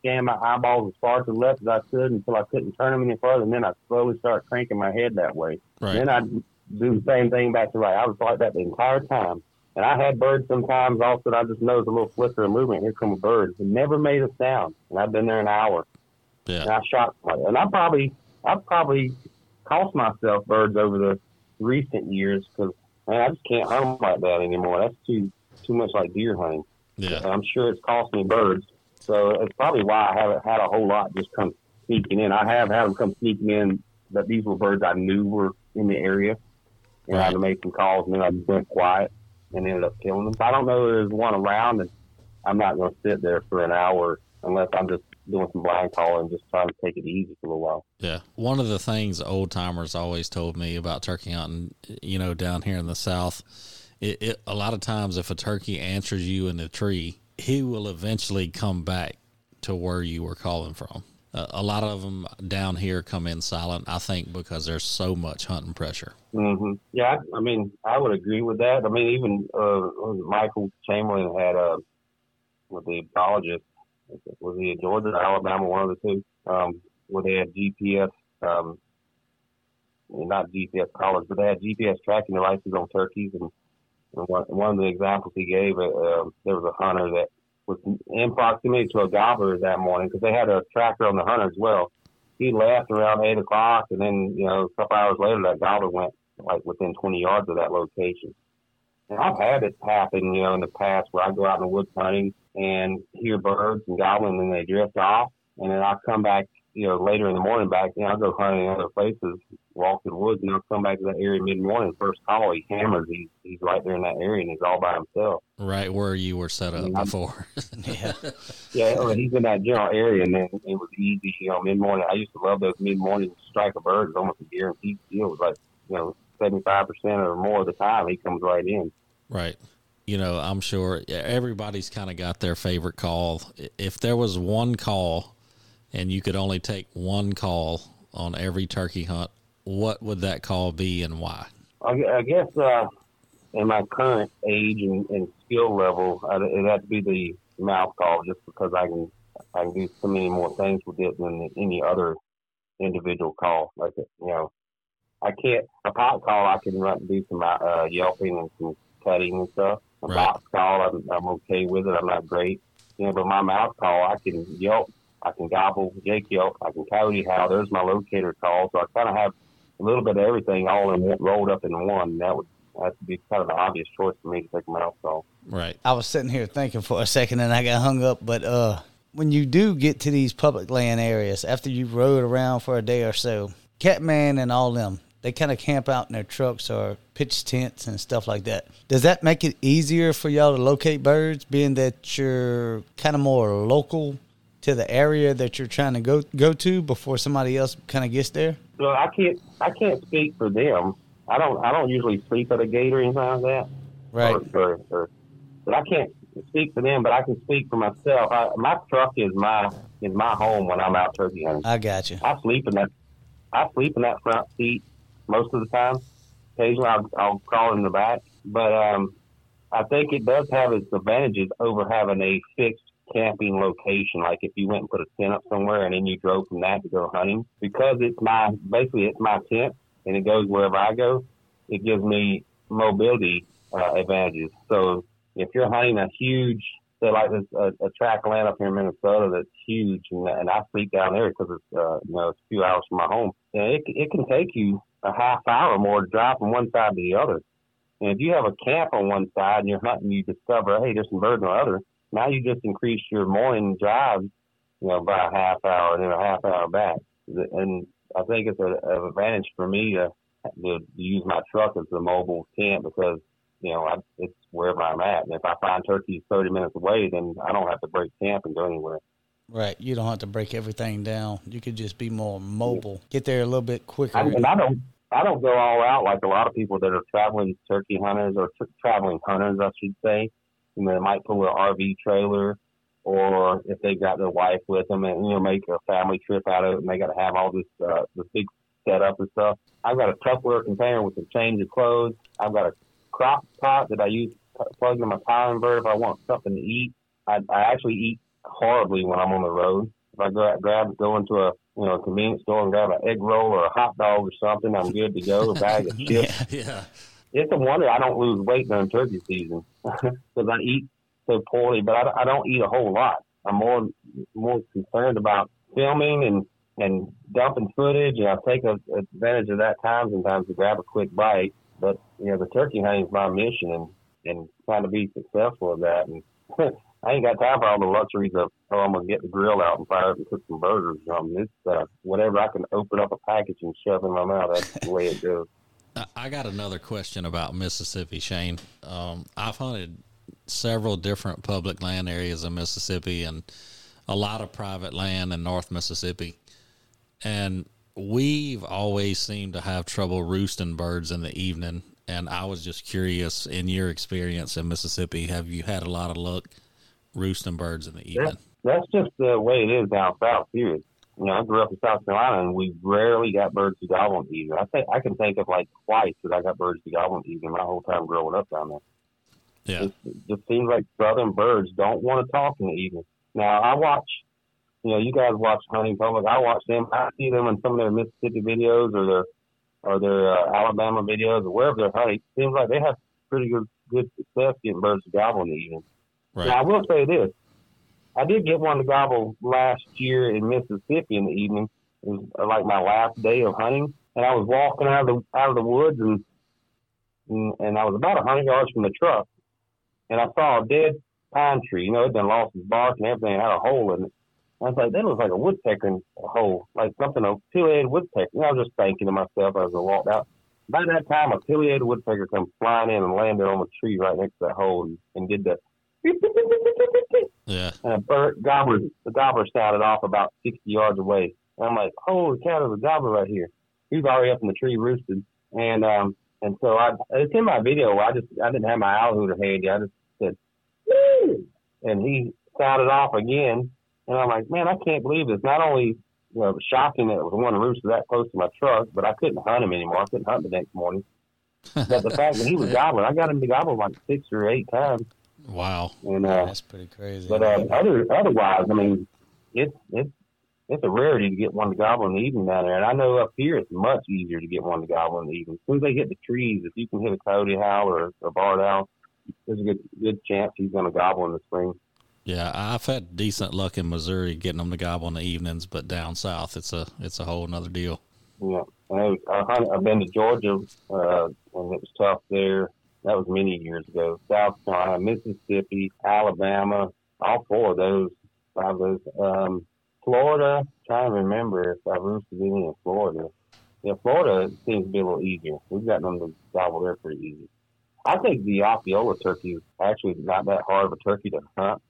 scanned my eyeballs as far to the left as I could until I couldn't turn them any further, and then I slowly started cranking my head that way. Right. Then I'd do the same thing back to right. I was like that the entire time. And I had birds sometimes also I just noticed a little flicker of movement. Here come a bird. It never made a sound. And I've been there an hour. And Yeah. I shot. And I probably I probably cost myself birds over the recent years because man, I just can't hunt like that anymore. That's too too much like deer hunting. Yeah. And I'm sure it's cost me birds. So it's probably why I haven't had a whole lot just come sneaking in. I have had them come sneaking in, but these were birds I knew were in the area. And I had to make some calls, and then I just went quiet and ended up killing them. I don't know if there's one around, and I'm not going to sit there for an hour unless I'm just doing some blind calling and just trying to take it easy for a while. Yeah. One of the things old timers always told me about turkey hunting, you know, down here in the South, it, it, a lot of times if a turkey answers you in the tree, he will eventually come back to where you were calling from. Uh, a lot of them down here come in silent, I think, because there's so much hunting pressure. hmm Yeah, I, I mean, I would agree with that. I mean, even uh, Michael Chamberlain had a with the biologist. Was he in Georgia or Alabama? One of the two. Um, where they had GPS, um, not GPS collars, but they had GPS tracking devices on turkeys. And, and one, one of the examples he gave, uh, um, there was a hunter that was in proximity to a gobbler that morning because they had a tracker on the hunter as well. He left around eight o'clock, and then you know a couple hours later, that gobbler went like within 20 yards of that location. And I've had it happen, you know, in the past where I go out in the woods hunting and hear birds and gobbling, and they drift off, and then I come back, you know, later in the morning back, you know, I'll go hunting in other places, walk through the woods, and I'll come back to that area mid morning. First call, he hammers, he's he's right there in that area, and he's all by himself. Right where you were set up Yeah. before. Yeah. Yeah, well, he's in that general area, and then it was easy, you know, mid morning. I used to love those mid morning strike a bird. It's almost a guaranteed deal. It was like, you know, 75% or more of the time, he comes right in. Right. You know, I'm sure everybody's kind of got their favorite call. If there was one call and you could only take one call on every turkey hunt, what would that call be and why? I, I guess uh, in my current age and, and skill level, I'd, it'd have to be the mouth call, just because I can I can do so many more things with it than any other individual call. Like you know, I can't a pot call. I can run do some uh, yelping and some cutting and stuff. A Right. box call, I'm, I'm okay with it. I'm not great, you know, but my mouth call, I can yelp, I can gobble, Jake yelp, I can coyote howl. There's my locator call. So I kind of have a little bit of everything all in rolled up in one. That would that would be kind of the obvious choice for me to take a mouth call. Right. I was sitting here thinking for a second and I got hung up. But uh, when you do get to these public land areas, after you've rode around for a day or so, Catman and all them, they kind of camp out in their trucks or pitch tents and stuff like that. Does that make it easier for y'all to locate birds, being that you're kind of more local to the area that you're trying to go go to before somebody else kind of gets there? So I can't I can't speak for them. I don't I don't usually sleep at a gate or anything like that. Right. Or, or, or, but I can't speak for them. But I can speak for myself. I, my truck is my is my home when I'm out turkey hunting. I got you. I sleep in that I sleep in that front seat most of the time. Occasionally I'll, I'll crawl in the back, but um, I think it does have its advantages over having a fixed camping location. Like if you went and put a tent up somewhere and then you drove from that to go hunting, because it's my basically it's my tent and it goes wherever I go. It gives me mobility uh, advantages. So if you're hunting a huge, say like this a, a tract land up here in Minnesota that's huge, and, and I sleep down there because it's uh, you know it's a few hours from my home. And it it can take you a half hour or more to drive from one side to the other. And if you have a camp on one side and you're hunting, you discover, hey, there's some birds on the other. Now you just increase your morning drive, you know, by a half hour and then a half hour back. And I think it's a, an advantage for me to, to use my truck as a mobile camp because, you know, I, it's wherever I'm at. And if I find turkeys 30 minutes away, then I don't have to break camp and go anywhere. Right. You don't have to break everything down. You could just be more mobile. Get there a little bit quicker. I, and I don't I don't go all out like a lot of people that are traveling turkey hunters or t- traveling hunters, I should say. You know, they might pull an RV trailer, or if they've got their wife with them, and you know, make a family trip out of it, and they got to have all this uh, this big setup and stuff. I've got a Tupperware container with a change of clothes. I've got a crock pot that I use plug in my power inverter if I want something to eat. I, I actually eat horribly when I'm on the road. If I go out, grab, go into a you know, a convenience store and grab an egg roll or a hot dog or something, I'm good to go. A bag of chips. yeah, yeah. It's a wonder I don't lose weight during turkey season because I eat so poorly, but I, I don't eat a whole lot. I'm more more concerned about filming and and dumping footage, and I take a, advantage of that time sometimes to grab a quick bite. But you know, the turkey hunting is my mission, and and trying to be successful at that. And I ain't got time for all the luxuries of oh I'm gonna get the grill out and fire up and cook some burgers or something. It's uh, whatever I can open up a package and shove in my mouth. That's the way it goes. I got another question about Mississippi, Shane. Um, I've hunted several different public land areas in Mississippi and a lot of private land in North Mississippi, and we've always seemed to have trouble roosting birds in the evening. And I was just curious, in your experience in Mississippi, have you had a lot of luck roosting birds in the evening? That's, that's just the way it is down south here. You know, I grew up in South Carolina, and we rarely got birds to gobble in the evening. I think I can think of like twice that I got birds to gobble in the evening my whole time growing up down there. Yeah, it, it just seems like southern birds don't want to talk in the evening. Now I watch, you know, you guys watch Hunting Public. I watch them. I see them in some of their Mississippi videos or their or their uh, Alabama videos or wherever they're hunting. It seems like they have pretty good good success getting birds to gobble in the evening. right. Now I will say this: I did get one to gobble last year in Mississippi in the evening. It was uh, like my last day of hunting, and I was walking out of the out of the woods, and and, I was about a hundred yards from the truck, and I saw a dead pine tree. You know, it done lost its bark and everything. Had a hole in it. I was like, that looks like a woodpecker hole, like something a pileated woodpecker. And I was just thinking to myself as I walked out. By that time, a pileated woodpecker come flying in and landed on the tree right next to that hole and, and did the Yeah. and a gobbler the gobbler sounded off about sixty yards away. And I'm like, holy cow, there's a gobbler right here. He's already up in the tree roosted. And um and so I it's in my video I just I didn't have my owl hooter handy. I just said Woo! and he sounded off again and I'm like, Man, I can't believe this. Not only you know, it shocking that it was one roosted that close to my truck, but I couldn't hunt him anymore. I couldn't hunt the next morning. But the fact that he was gobbling, I got him to gobble like six or eight times. Wow. And uh That's pretty crazy. but uh, other otherwise, I mean, it's it's it's a rarity to get one to gobble in the evening down there. And I know up here it's much easier to get one to gobble in the evening. As soon as they hit the trees, if you can hit a coyote howl or a barred owl, there's a good good chance he's going to gobble in the spring. Yeah, I've had decent luck in Missouri getting them to gobble in the evenings, but down south it's a it's a whole another deal. Yeah, I know, I've been to Georgia, uh, and it was tough there. That was many years ago. South Carolina, Mississippi, Alabama, all four of those, of those. Um, Florida, trying to remember if I roosted any in Florida. Yeah, Florida seems to be a little easier. We've got them to gobble there pretty easy. I think the Osceola turkey is actually not that hard of a turkey to hunt.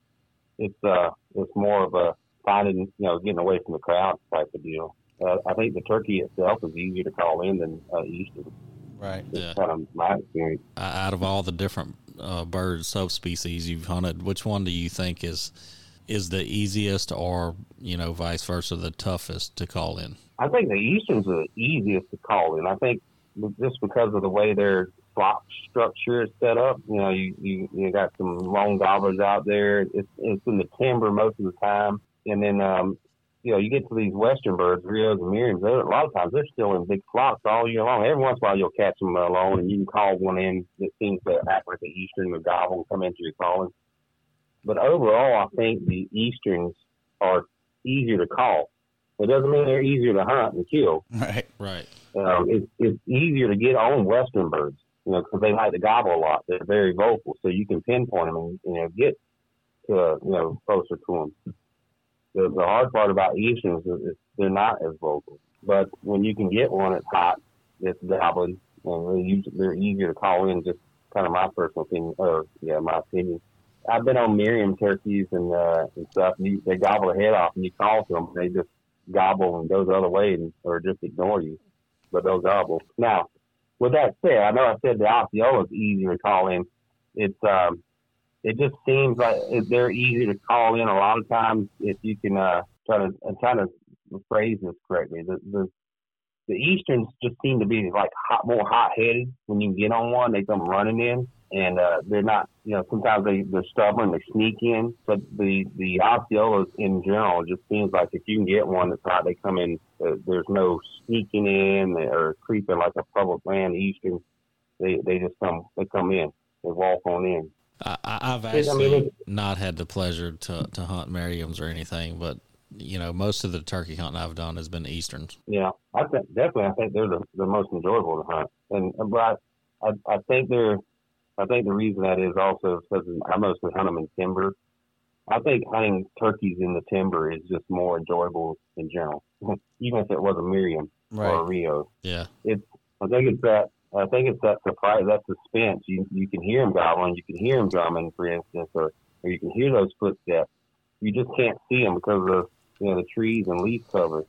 It's uh, it's more of a finding, you know, getting away from the crowd type of deal. Uh, I think the turkey itself is easier to call in than uh, eastern. Right. Yeah. Kind of my experience. Uh, Out of all the different uh, bird subspecies you've hunted, which one do you think is is the easiest, or you know, vice versa, the toughest to call in? I think the Easterns are the easiest to call in. I think just because of the way their flock structure is set up, you know, you, you, you got some long gobblers out there. It's, it's in the timber most of the time. And then, um, you know, you get to these western birds, Rios and Merriams, a lot of times they're still in big flocks all year long. Every once in a while you'll catch them alone and you can call one in that seems to act like an Eastern or gobble and come into your calling. But overall, I think the Easterns are easier to call. It doesn't mean they're easier to hunt and kill. Right. Right. Um, it's, it's easier to get on western birds, you know, because they like to gobble a lot. They're very vocal, so you can pinpoint them and you know get to uh, you know closer to them. The, the hard part about easterns is, they're not as vocal, but when you can get one it's hot, that's gobbling, and they're, easier to call in. Just kind of my personal opinion, or yeah, my opinion. I've been on Merriam turkeys and uh, and stuff. And you, they gobble the head off, and you call to them, and they just gobble and go the other way, and or just ignore you but they'll gobble. Now, with that said, I know I said the Osceola is easier to call in. It's um, it just seems like they're easy to call in a lot of times if you can uh, try to I'm to phrase this correctly. The the the Easterns just seem to be like hot, more hot headed. When you get on one, they come running in, and uh, they're not. You know, sometimes they they're stubborn. They sneak in. But the the Osceolas in general just seems like if you can get one that's hot, they come in. Uh, there's no sneaking in or creeping like a public land Eastern. They they just come they come in. They walk on in. I, I- I've actually not had the pleasure to, to hunt Merriams or anything, but you know, most of the turkey hunting I've done has been easterns. Yeah, I think definitely. I think they're the, the most enjoyable to hunt, and but I, I I think they're I think the reason that is also because I mostly hunt them in timber. I think hunting turkeys in the timber is just more enjoyable in general, even if it was a Merriam or a Rio. Yeah, it's I think it's that. I think it's that surprise, that suspense. You you can hear them gobbling, you can hear them drumming, for instance, or or you can hear those footsteps. You just can't see them because of you know the trees and leaf cover.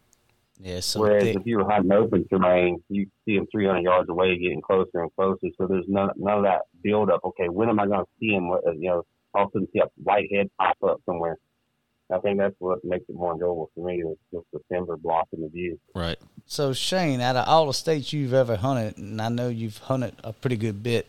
Yeah. So Whereas thick. if you were hunting open terrain, you see them 300 yards away, getting closer and closer. So there's none, none of that build up. Okay, when am I going to see him? What- You know, all of a sudden see a white head pop up somewhere. I think that's what makes it more enjoyable for me. Is just the timber blocking the view. right. So Shane, out of all the states you've ever hunted, and I know you've hunted a pretty good bit,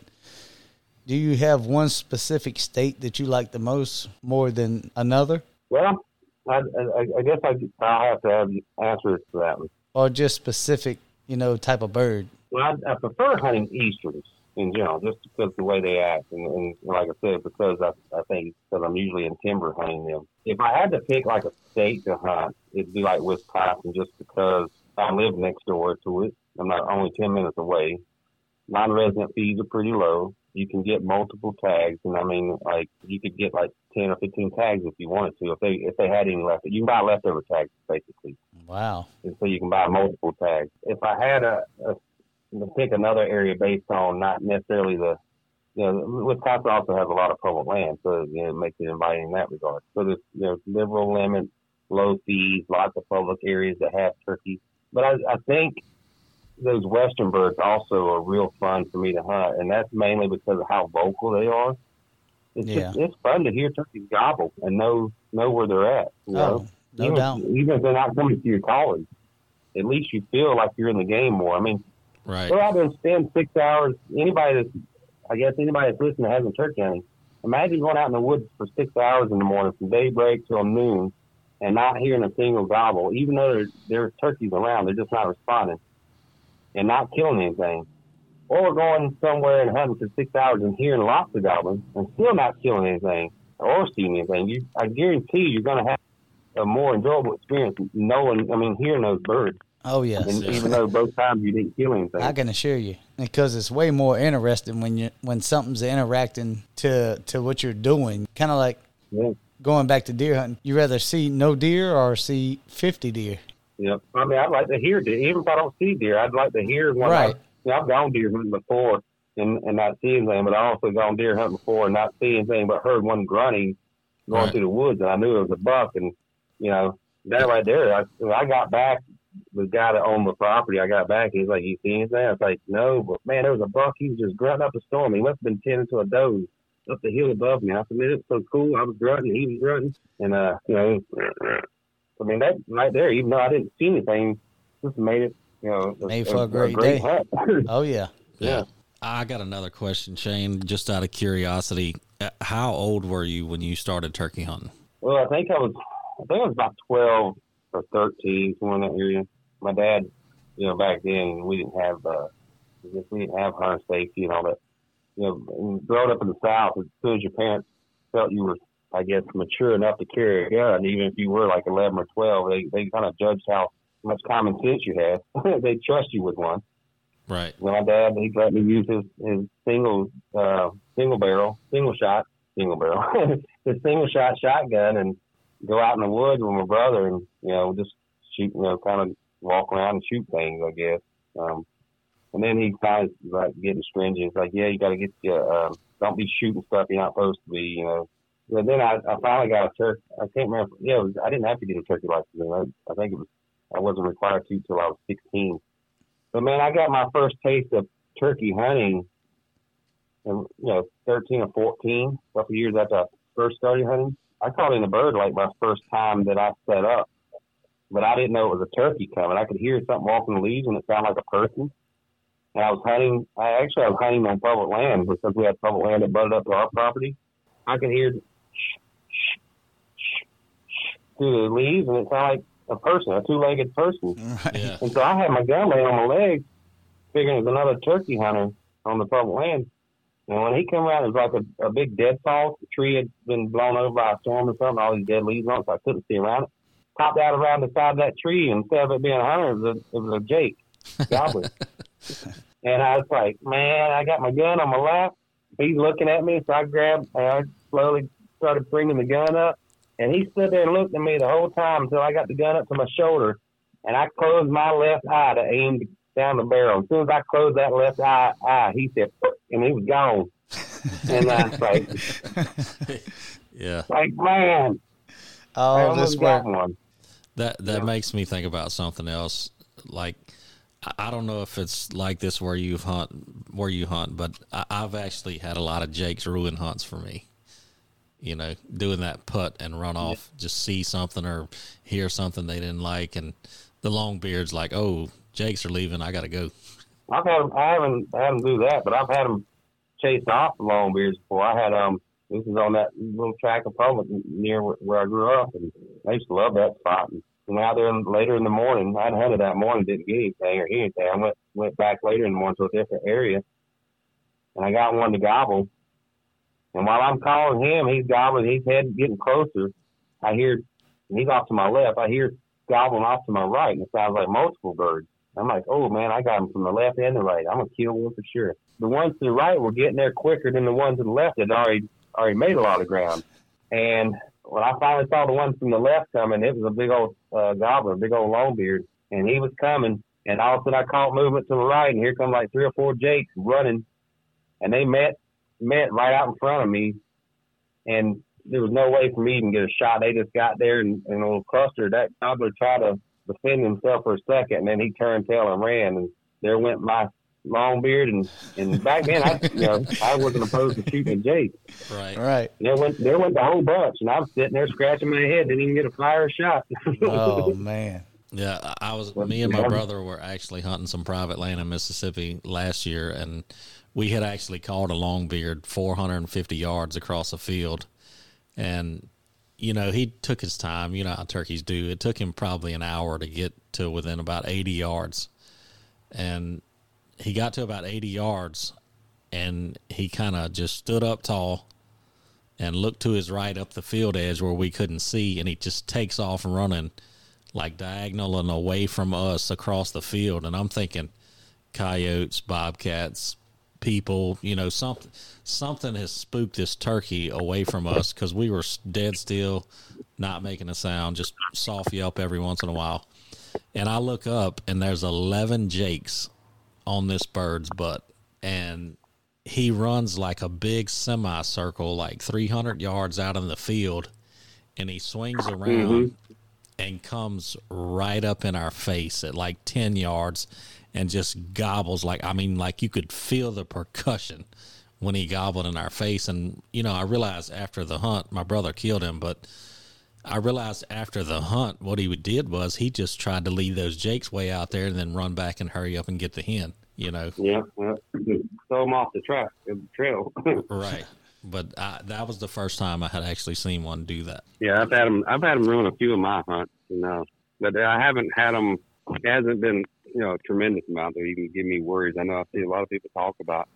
do you have one specific state that you like the most more than another, Well, I, I, I guess I, I'll have to have answers answer to that one. or just specific, you know, type of bird? Well, I, I prefer hunting easterns in general, just because the way they act, and, and like I said, because I, I think because I'm usually in timber hunting them. If I had to pick like a state to hunt, it'd be like Wisconsin, just because I live next door to it. I'm not only ten minutes away. Non-resident fees are pretty low. You can get multiple tags, and I mean, like you could get like ten or fifteen tags if you wanted to. If they if they had any left, you can buy leftover tags basically Wow. and so you can buy multiple tags. If I had a, a to pick another area based on not necessarily the, you know, Wisconsin also has a lot of public land, so you know, it makes it inviting in that regard. So there's you know liberal limits, low fees, lots of public areas that have turkeys. But I, I think those western birds also are real fun for me to hunt, and that's mainly because of how vocal they are. It's just, it's fun to hear turkeys gobble and know know where they're at. You oh, know? Oh, no even, doubt. even if they're not coming to your calling, at least you feel like you're in the game more. I mean, Right. go out there and spend six hours. Anybody that's, I guess, anybody that's listening that hasn't turkey hunting, imagine going out in the woods for six hours in the morning from daybreak till noon and not hearing a single gobble, even though there, there's turkeys around, they're just not responding and not killing anything. Or going somewhere and hunting for six hours and hearing lots of gobbling and still not killing anything or seeing anything. You, I guarantee you're going to have a more enjoyable experience knowing, I mean, hearing those birds. Oh yes. And even though both times you didn't kill anything. I can assure you, because it's way more interesting when you when something's interacting to to what you're doing. Kind of like yeah. going back to deer hunting. You rather see no deer or see fifty deer? Yep. I mean, I'd like to hear deer. Even if I don't see deer, I'd like to hear one. Right. I, you know, I've gone deer hunting before and, and not see anything, but I also gone deer hunting before and not see anything, but heard one grunting going Right. through the woods, and I knew it was a buck. And you know, that right there, I, I got back, the guy that owned the property, I got back, he's like, you see anything? I was like, no, but man, there was a buck, he was just grunting up a storm. He must have been tending to a doe up the hill above me. I said, man, it's so cool. I was grunting, he was grunting. And, uh, you know, I mean, that right there, even though I didn't see anything, just made it, you know, made for a, a great, great day. oh, yeah. yeah. yeah. I got another question, Shane, just out of curiosity. Uh, how old were you when you started turkey hunting? Well, I think I was, I think I was about 12 or 13, somewhere in that area. My dad, you know, back then we didn't have, uh, we didn't have hunter safety and all that. You know, growing up in the South, as soon as your parents felt you were, I guess, mature enough to carry a gun, even if you were like 11 or 12, they, they kind of judged how much common sense you had. they trust you with one. Right. When my dad, he let me use his, his single, uh, single barrel, single shot, single barrel, his single shot shotgun and go out in the woods with my brother and, you know, just shoot, you know, kind of walk around and shoot things, I guess. Um, and then he kind of like getting stringent. It's like, yeah, you got to get your, um, don't be shooting stuff you're not supposed to be, you know. And then I, I finally got a turkey. I can't remember. Yeah, was, I didn't have to get a turkey license. I, I think it was, I wasn't required to till I was 16. But man, I got my first taste of turkey hunting, and you know, 13 or 14, a couple years after I first started hunting. I caught in a bird like my first time that I set up, but I didn't know it was a turkey coming. I could hear something walking the leaves, and it sounded like a person. And I was hunting. I actually I was hunting on public land because we had public land that butted up to our property. I could hear through the leaves, and it sounded like a person, a two-legged person. Right. Yeah. And so I had my gun laying on my legs, figuring it was another turkey hunter on the public land. And when he came around, it was like a, a big deadfall. The tree had been blown over by a storm or something, all these dead leaves on it, so I couldn't see around it. Popped out around the side of that tree, and instead of it being a hunter, it was a, it was a Jake gobbler. and I was like, man, I got my gun on my lap. He's looking at me, so I grabbed, and I slowly started bringing the gun up. And he stood there and looked at me the whole time until I got the gun up to my shoulder. And I closed my left eye to aim down the barrel. As soon as I closed that left eye, eye he said, and he was gone. and I was like, yeah, like man, oh, this got one. That that yeah. makes me think about something else. Like, I don't know if it's like this where you hunt, where you hunt, but I, I've actually had a lot of Jake's ruin hunts for me you know, doing that putt and run off, yeah. just see something or hear something they didn't like, and the long beard's like, "Oh, Jakes are leaving. I got to go." I've had them, I haven't had them do that, but I've had them chase off the long beards before. I had um, this is on that little track of public near where, I grew up, and I used to love that spot. And went out there later in the morning. I'd hunted that morning, didn't get anything or hear anything. I went went back later in the morning to a different area, and I got one to gobble and while I'm calling him, he's gobbling, he's head getting closer. I hear, he's off to my left. I hear gobbling off to my right, and it sounds like multiple birds. I'm like, oh man, I got him from the left and the right. I'm gonna kill one for sure. The ones to the right were getting there quicker than the ones to the left that already already made a lot of ground. And when I finally saw the one from the left coming, it was a big old uh, gobbler, a big old long longbeard, and he was coming. And all of a sudden, I caught movement to the right, and here come like three or four jakes running, and they met met right out in front of me, and there was no way for me to even get a shot. They just got there and, and a little cluster. That gobbler tried to defend himself for a second, and then he turned tail and ran. And there went my long beard. And, and back then, I you know I wasn't opposed to shooting a Jake. Right, right. There went there went the whole bunch, and I was sitting there scratching my head, didn't even get a fire shot. oh man. Yeah, I was. Me and my brother were actually hunting some private land in Mississippi last year, and we had actually caught a long longbeard 450 yards across a field, and you know he took his time. You know how turkeys do. It took him probably an hour to get to within about 80 yards, and he got to about 80 yards, and he kind of just stood up tall and looked to his right up the field edge where we couldn't see, and he just takes off running like diagonal and away from us across the field. And I'm thinking coyotes, bobcats, people, you know, something something has spooked this turkey away from us because we were dead still, not making a sound, just soft yelp every once in a while. And I look up and there's 11 jakes on this bird's butt. And he runs like a big semicircle, like 300 yards out in the field. And he swings around mm-hmm. and comes right up in our face at like 10 yards and just gobbles like I mean like you could feel the percussion when he gobbled in our face and you know I realized after the hunt my brother killed him but I realized after the hunt what he did was he just tried to lead those jakes way out there and then run back and hurry up and get the hen you know Yeah, yeah. throw him off the track, the trail. right but I, that was the first time I had actually seen one do that yeah, I've had them. I've had them ruin a few of my hunts, you know, but I haven't had them. It hasn't been, you know, a tremendous amount that even give me worries. I know I see a lot of people talk about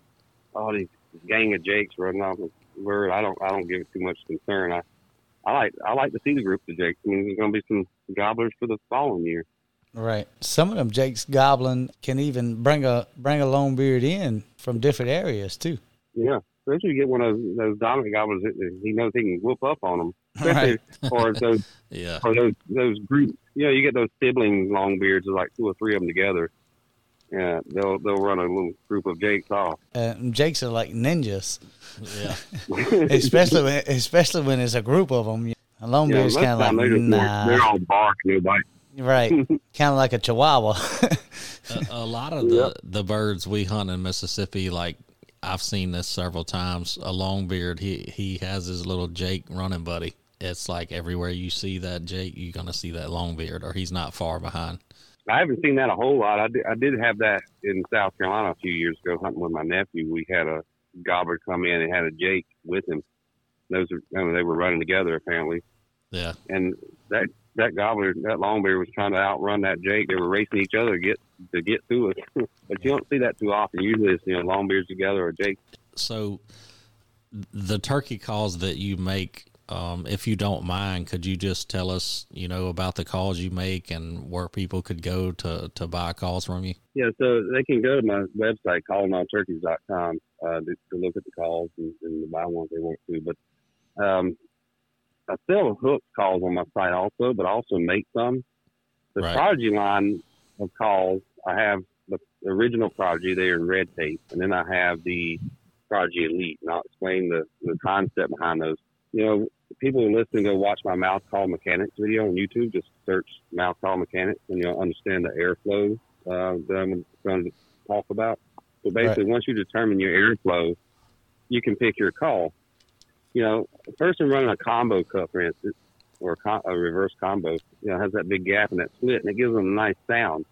all these gang of jakes running off the word. I don't. I don't give it too much concern. I, I like. I like to see the group of jakes. I mean, there's going to be some gobblers for the following year. Right. Some of them Jake's goblin can even bring a bring a long beard in from different areas too. Yeah, especially you get one of those, those dominant gobblers. that He knows he can whoop up on them. Especially, or those yeah or those those groups. You know, you get those sibling long beards, like two or three of them together. Yeah, they'll they'll run a little group of jakes off. Uh, Jakes are like ninjas, yeah especially when, especially when it's a group of them. A long Yeah, beard's most kind of like time they're just more- nah, they're all bark and right? kind of like a chihuahua. a, a lot of the the birds we hunt in Mississippi, like I've seen this several times. A longbeard, he he has his little Jake running buddy. It's like everywhere you see that Jake, you're gonna see that longbeard, or he's not far behind. I haven't seen that a whole lot. I did, I did have that in South Carolina a few years ago hunting with my nephew. We had a gobbler come in and had a Jake with him. Those are, I mean, they were running together apparently. Yeah, And that that gobbler, that longbeard was trying to outrun that Jake. They were racing each other to get to get through us. but you don't see that too often. Usually it's you know longbeards together or Jake. so the turkey calls that you make um, if you don't mind could you just tell us you know about the calls you make and where people could go to to buy calls from you Yeah, so they can go to my website, callingonturkeys.com, uh, to, to look at the calls and, and to buy one if they want to. But um, I sell hook calls on my site also, but I also make some. The Right. Prodigy line of calls, I have the original Prodigy, they're in red tape, and then I have the Prodigy Elite, and I'll explain the, the concept behind those. You know, people who listen go watch my mouth call mechanics video on YouTube. Just search mouth call mechanics, and you'll understand the airflow uh, that I'm going to talk about. So basically, once you determine your airflow, you can pick your call. You know, a person running a combo cut, for instance, or a, co- a reverse combo, you know, has that big gap in that split, and it gives them a nice sound.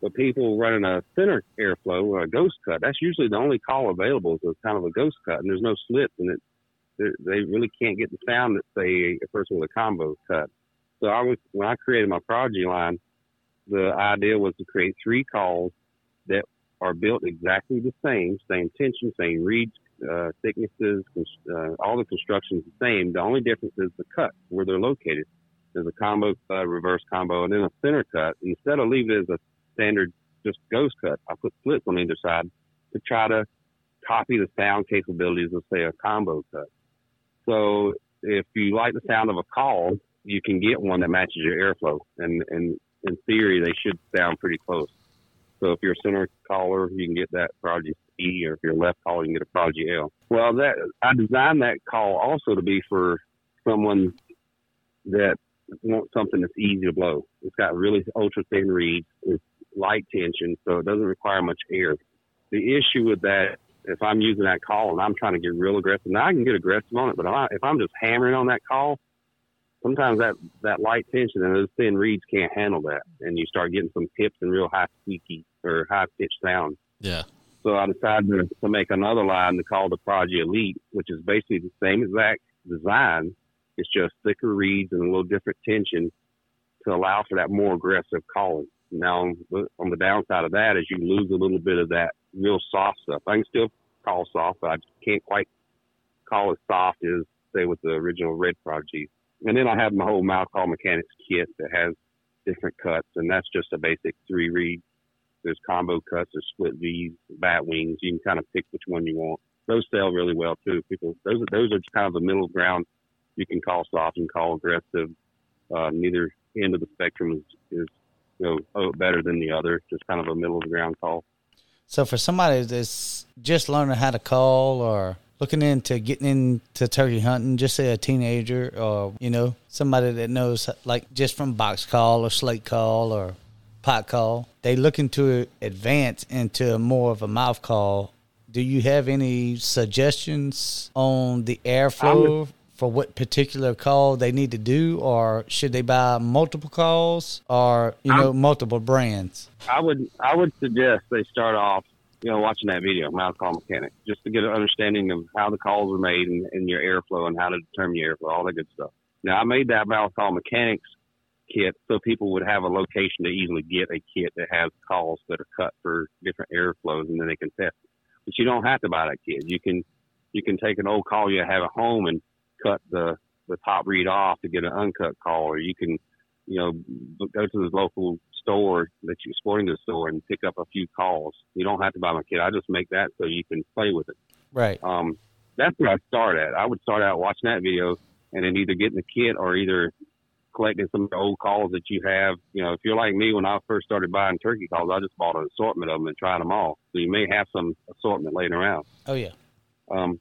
But people running a center airflow or a ghost cut, that's usually the only call available is a kind of a ghost cut, and there's no slits, and it they- really can't get the sound that say a person with a combo cut. So I was when I created my prodigy line, the idea was to create three calls that are built exactly the same, same tension, same reed uh, thicknesses, uh, all the construction is the same. The only difference is the cut where they're located. There's a combo cut, reverse combo, and then a center cut. Instead of leaving it as a standard just ghost cut, I put slits on either side to try to copy the sound capabilities of say a combo cut. So if you like the sound of a call, you can get one that matches your airflow, and and in theory they should sound pretty close. So if you're a center caller, you can get that Prodigy E, or if you're a left caller, you can get a Prodigy L. Well, that I designed that call also to be for someone that wants something that's easy to blow. It's got really ultra thin reeds, it's light tension, so it doesn't require much air. The issue with that, if I'm using that call and I'm trying to get real aggressive, now I can get aggressive on it, but if I- if I'm just hammering on that call, sometimes that that light tension and those thin reeds can't handle that, and you start getting some tips and real high squeaky or high pitched sound. yeah So I decided to, to make another line to call the Prodigy Elite, which is basically the same exact design. It's just thicker reeds and a little different tension to allow for that more aggressive calling. Now, on the, downside of that is you lose a little bit of that real soft stuff. I can still call soft, but I can't quite call as soft as, say, with the original Red Prodigy. And then I have my whole mouth call mechanics kit that has different cuts, and that's just a basic three reed there's combo cuts, there's split V's, bat wings. You can kind of pick which one you want. Those sell really well too. People, those are those are kind of the middle ground. You can call soft and call aggressive. Uh, neither end of the spectrum is, is oh, better than the other. Just kind of a middle of the ground call. So for somebody that's just learning how to call or looking into getting into turkey hunting, just say a teenager or you know somebody that knows like just from box call or slate call or pot call, they looking to advance into more of a mouth call. Do you have any suggestions on the airflow for what particular call they need to do, or should they buy multiple calls or you know multiple brands? I would I would suggest they start off you know, watching that video, mouth call mechanic, just to get an understanding of how the calls are made and, and your airflow and how to determine your airflow, all that good stuff. Now, I made that mouth call mechanics kit so people would have a location to easily get a kit that has calls that are cut for different airflows and then they can test it. But you don't have to buy that kit. You can, you can take an old call you have at home and cut the, the top reed off to get an uncut call, or you can, you know, go to the local store that you're sporting the store and pick up a few calls. You don't have to buy my kit. I just make that so you can play with it. Right. Um, that's where I start at. I would start out watching that video and then either getting the kit or either collecting some of the old calls that you have. You know, if you're like me, when I first started buying turkey calls, I just bought an assortment of them and tried them all. So you may have some assortment laying around. Oh yeah. Um,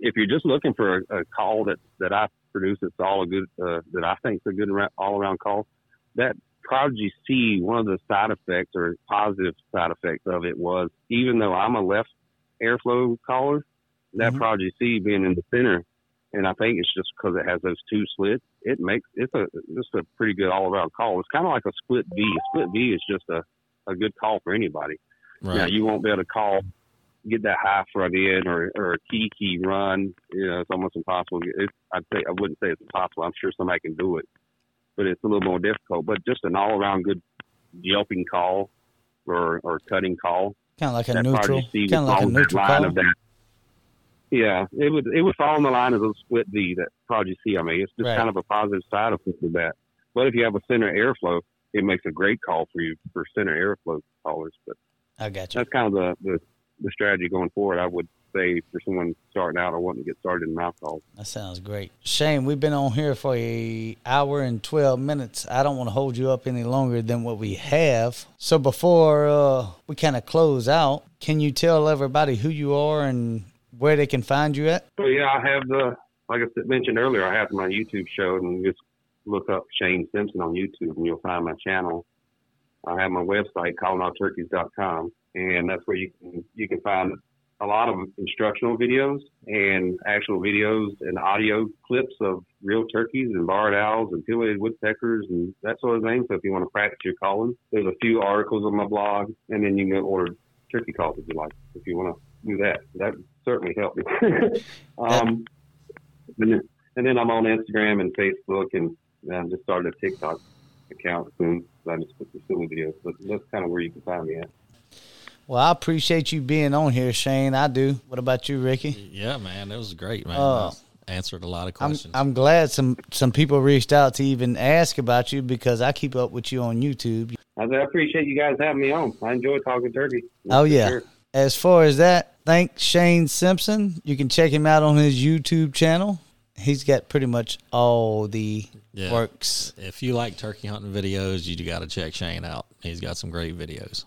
if you're just looking for a, a call that that I produce, it's all a good uh, that I think is a good all around call. That Prodigy C, one of the side effects or positive side effects of it was even though I'm a left airflow caller, that mm-hmm. Prodigy C being in the center, and I think it's just because it has those two slits, it makes it's a just a pretty good all around call. It's kind of like a split V. A split V is just a, a good call for anybody. Right. Now you won't be able to call get that high front in or, or a kee kee run. You know, it's almost impossible. It's, I'd say I wouldn't say it's impossible. I'm sure somebody can do it but it's a little more difficult. But just an all around good yelping call or, or cutting call. Kind of like a neutral. Kind of like a neutral call. Of that. Yeah, it would it would fall in the line of a split V that Prodigy I mean, it's just right. kind of a positive side of that. But if you have a center airflow, it makes a great call for you for center airflow callers. But I got you. That's kind of the, the the strategy going forward. I would say for someone starting out or wanting to get started in calls. That sounds great. Shane, we've been on here for a hour and 12 minutes. I don't want to hold you up any longer than what we have. So before uh, we kind of close out, can you tell everybody who you are and where they can find you at? So yeah, I have the, like I said mentioned earlier, I have my YouTube show and you just look up Shane Simpson on YouTube and you'll find my channel. I have my website, callingoutturkeys.com, and that's where you can you can find a lot of instructional videos and actual videos and audio clips of real turkeys and barred owls and pileated woodpeckers and that sort of thing. So if you want to practice your calling, there's a few articles on my blog, and then you can order turkey calls if you like. If you want to do that, that certainly help me. um, and, then, and then I'm on Instagram and Facebook, and I'm just starting a TikTok account soon. So I just put the silly videos, but that's kind of where you can find me at. Well, I appreciate you being on here, Shane. I do. What about you, Ricky? Yeah, man, it was great, man. Uh, answered a lot of questions. I'm, I'm, glad some some people reached out to even ask about you because I keep up with you on YouTube. I appreciate you guys having me on. I enjoy talking turkey. oh yeah. Sure. As far as that, thanks Shane Simpson. You can check him out on his YouTube channel. He's got pretty much all the yeah. works. If you like turkey hunting videos, you got to check Shane out. He's got some great videos.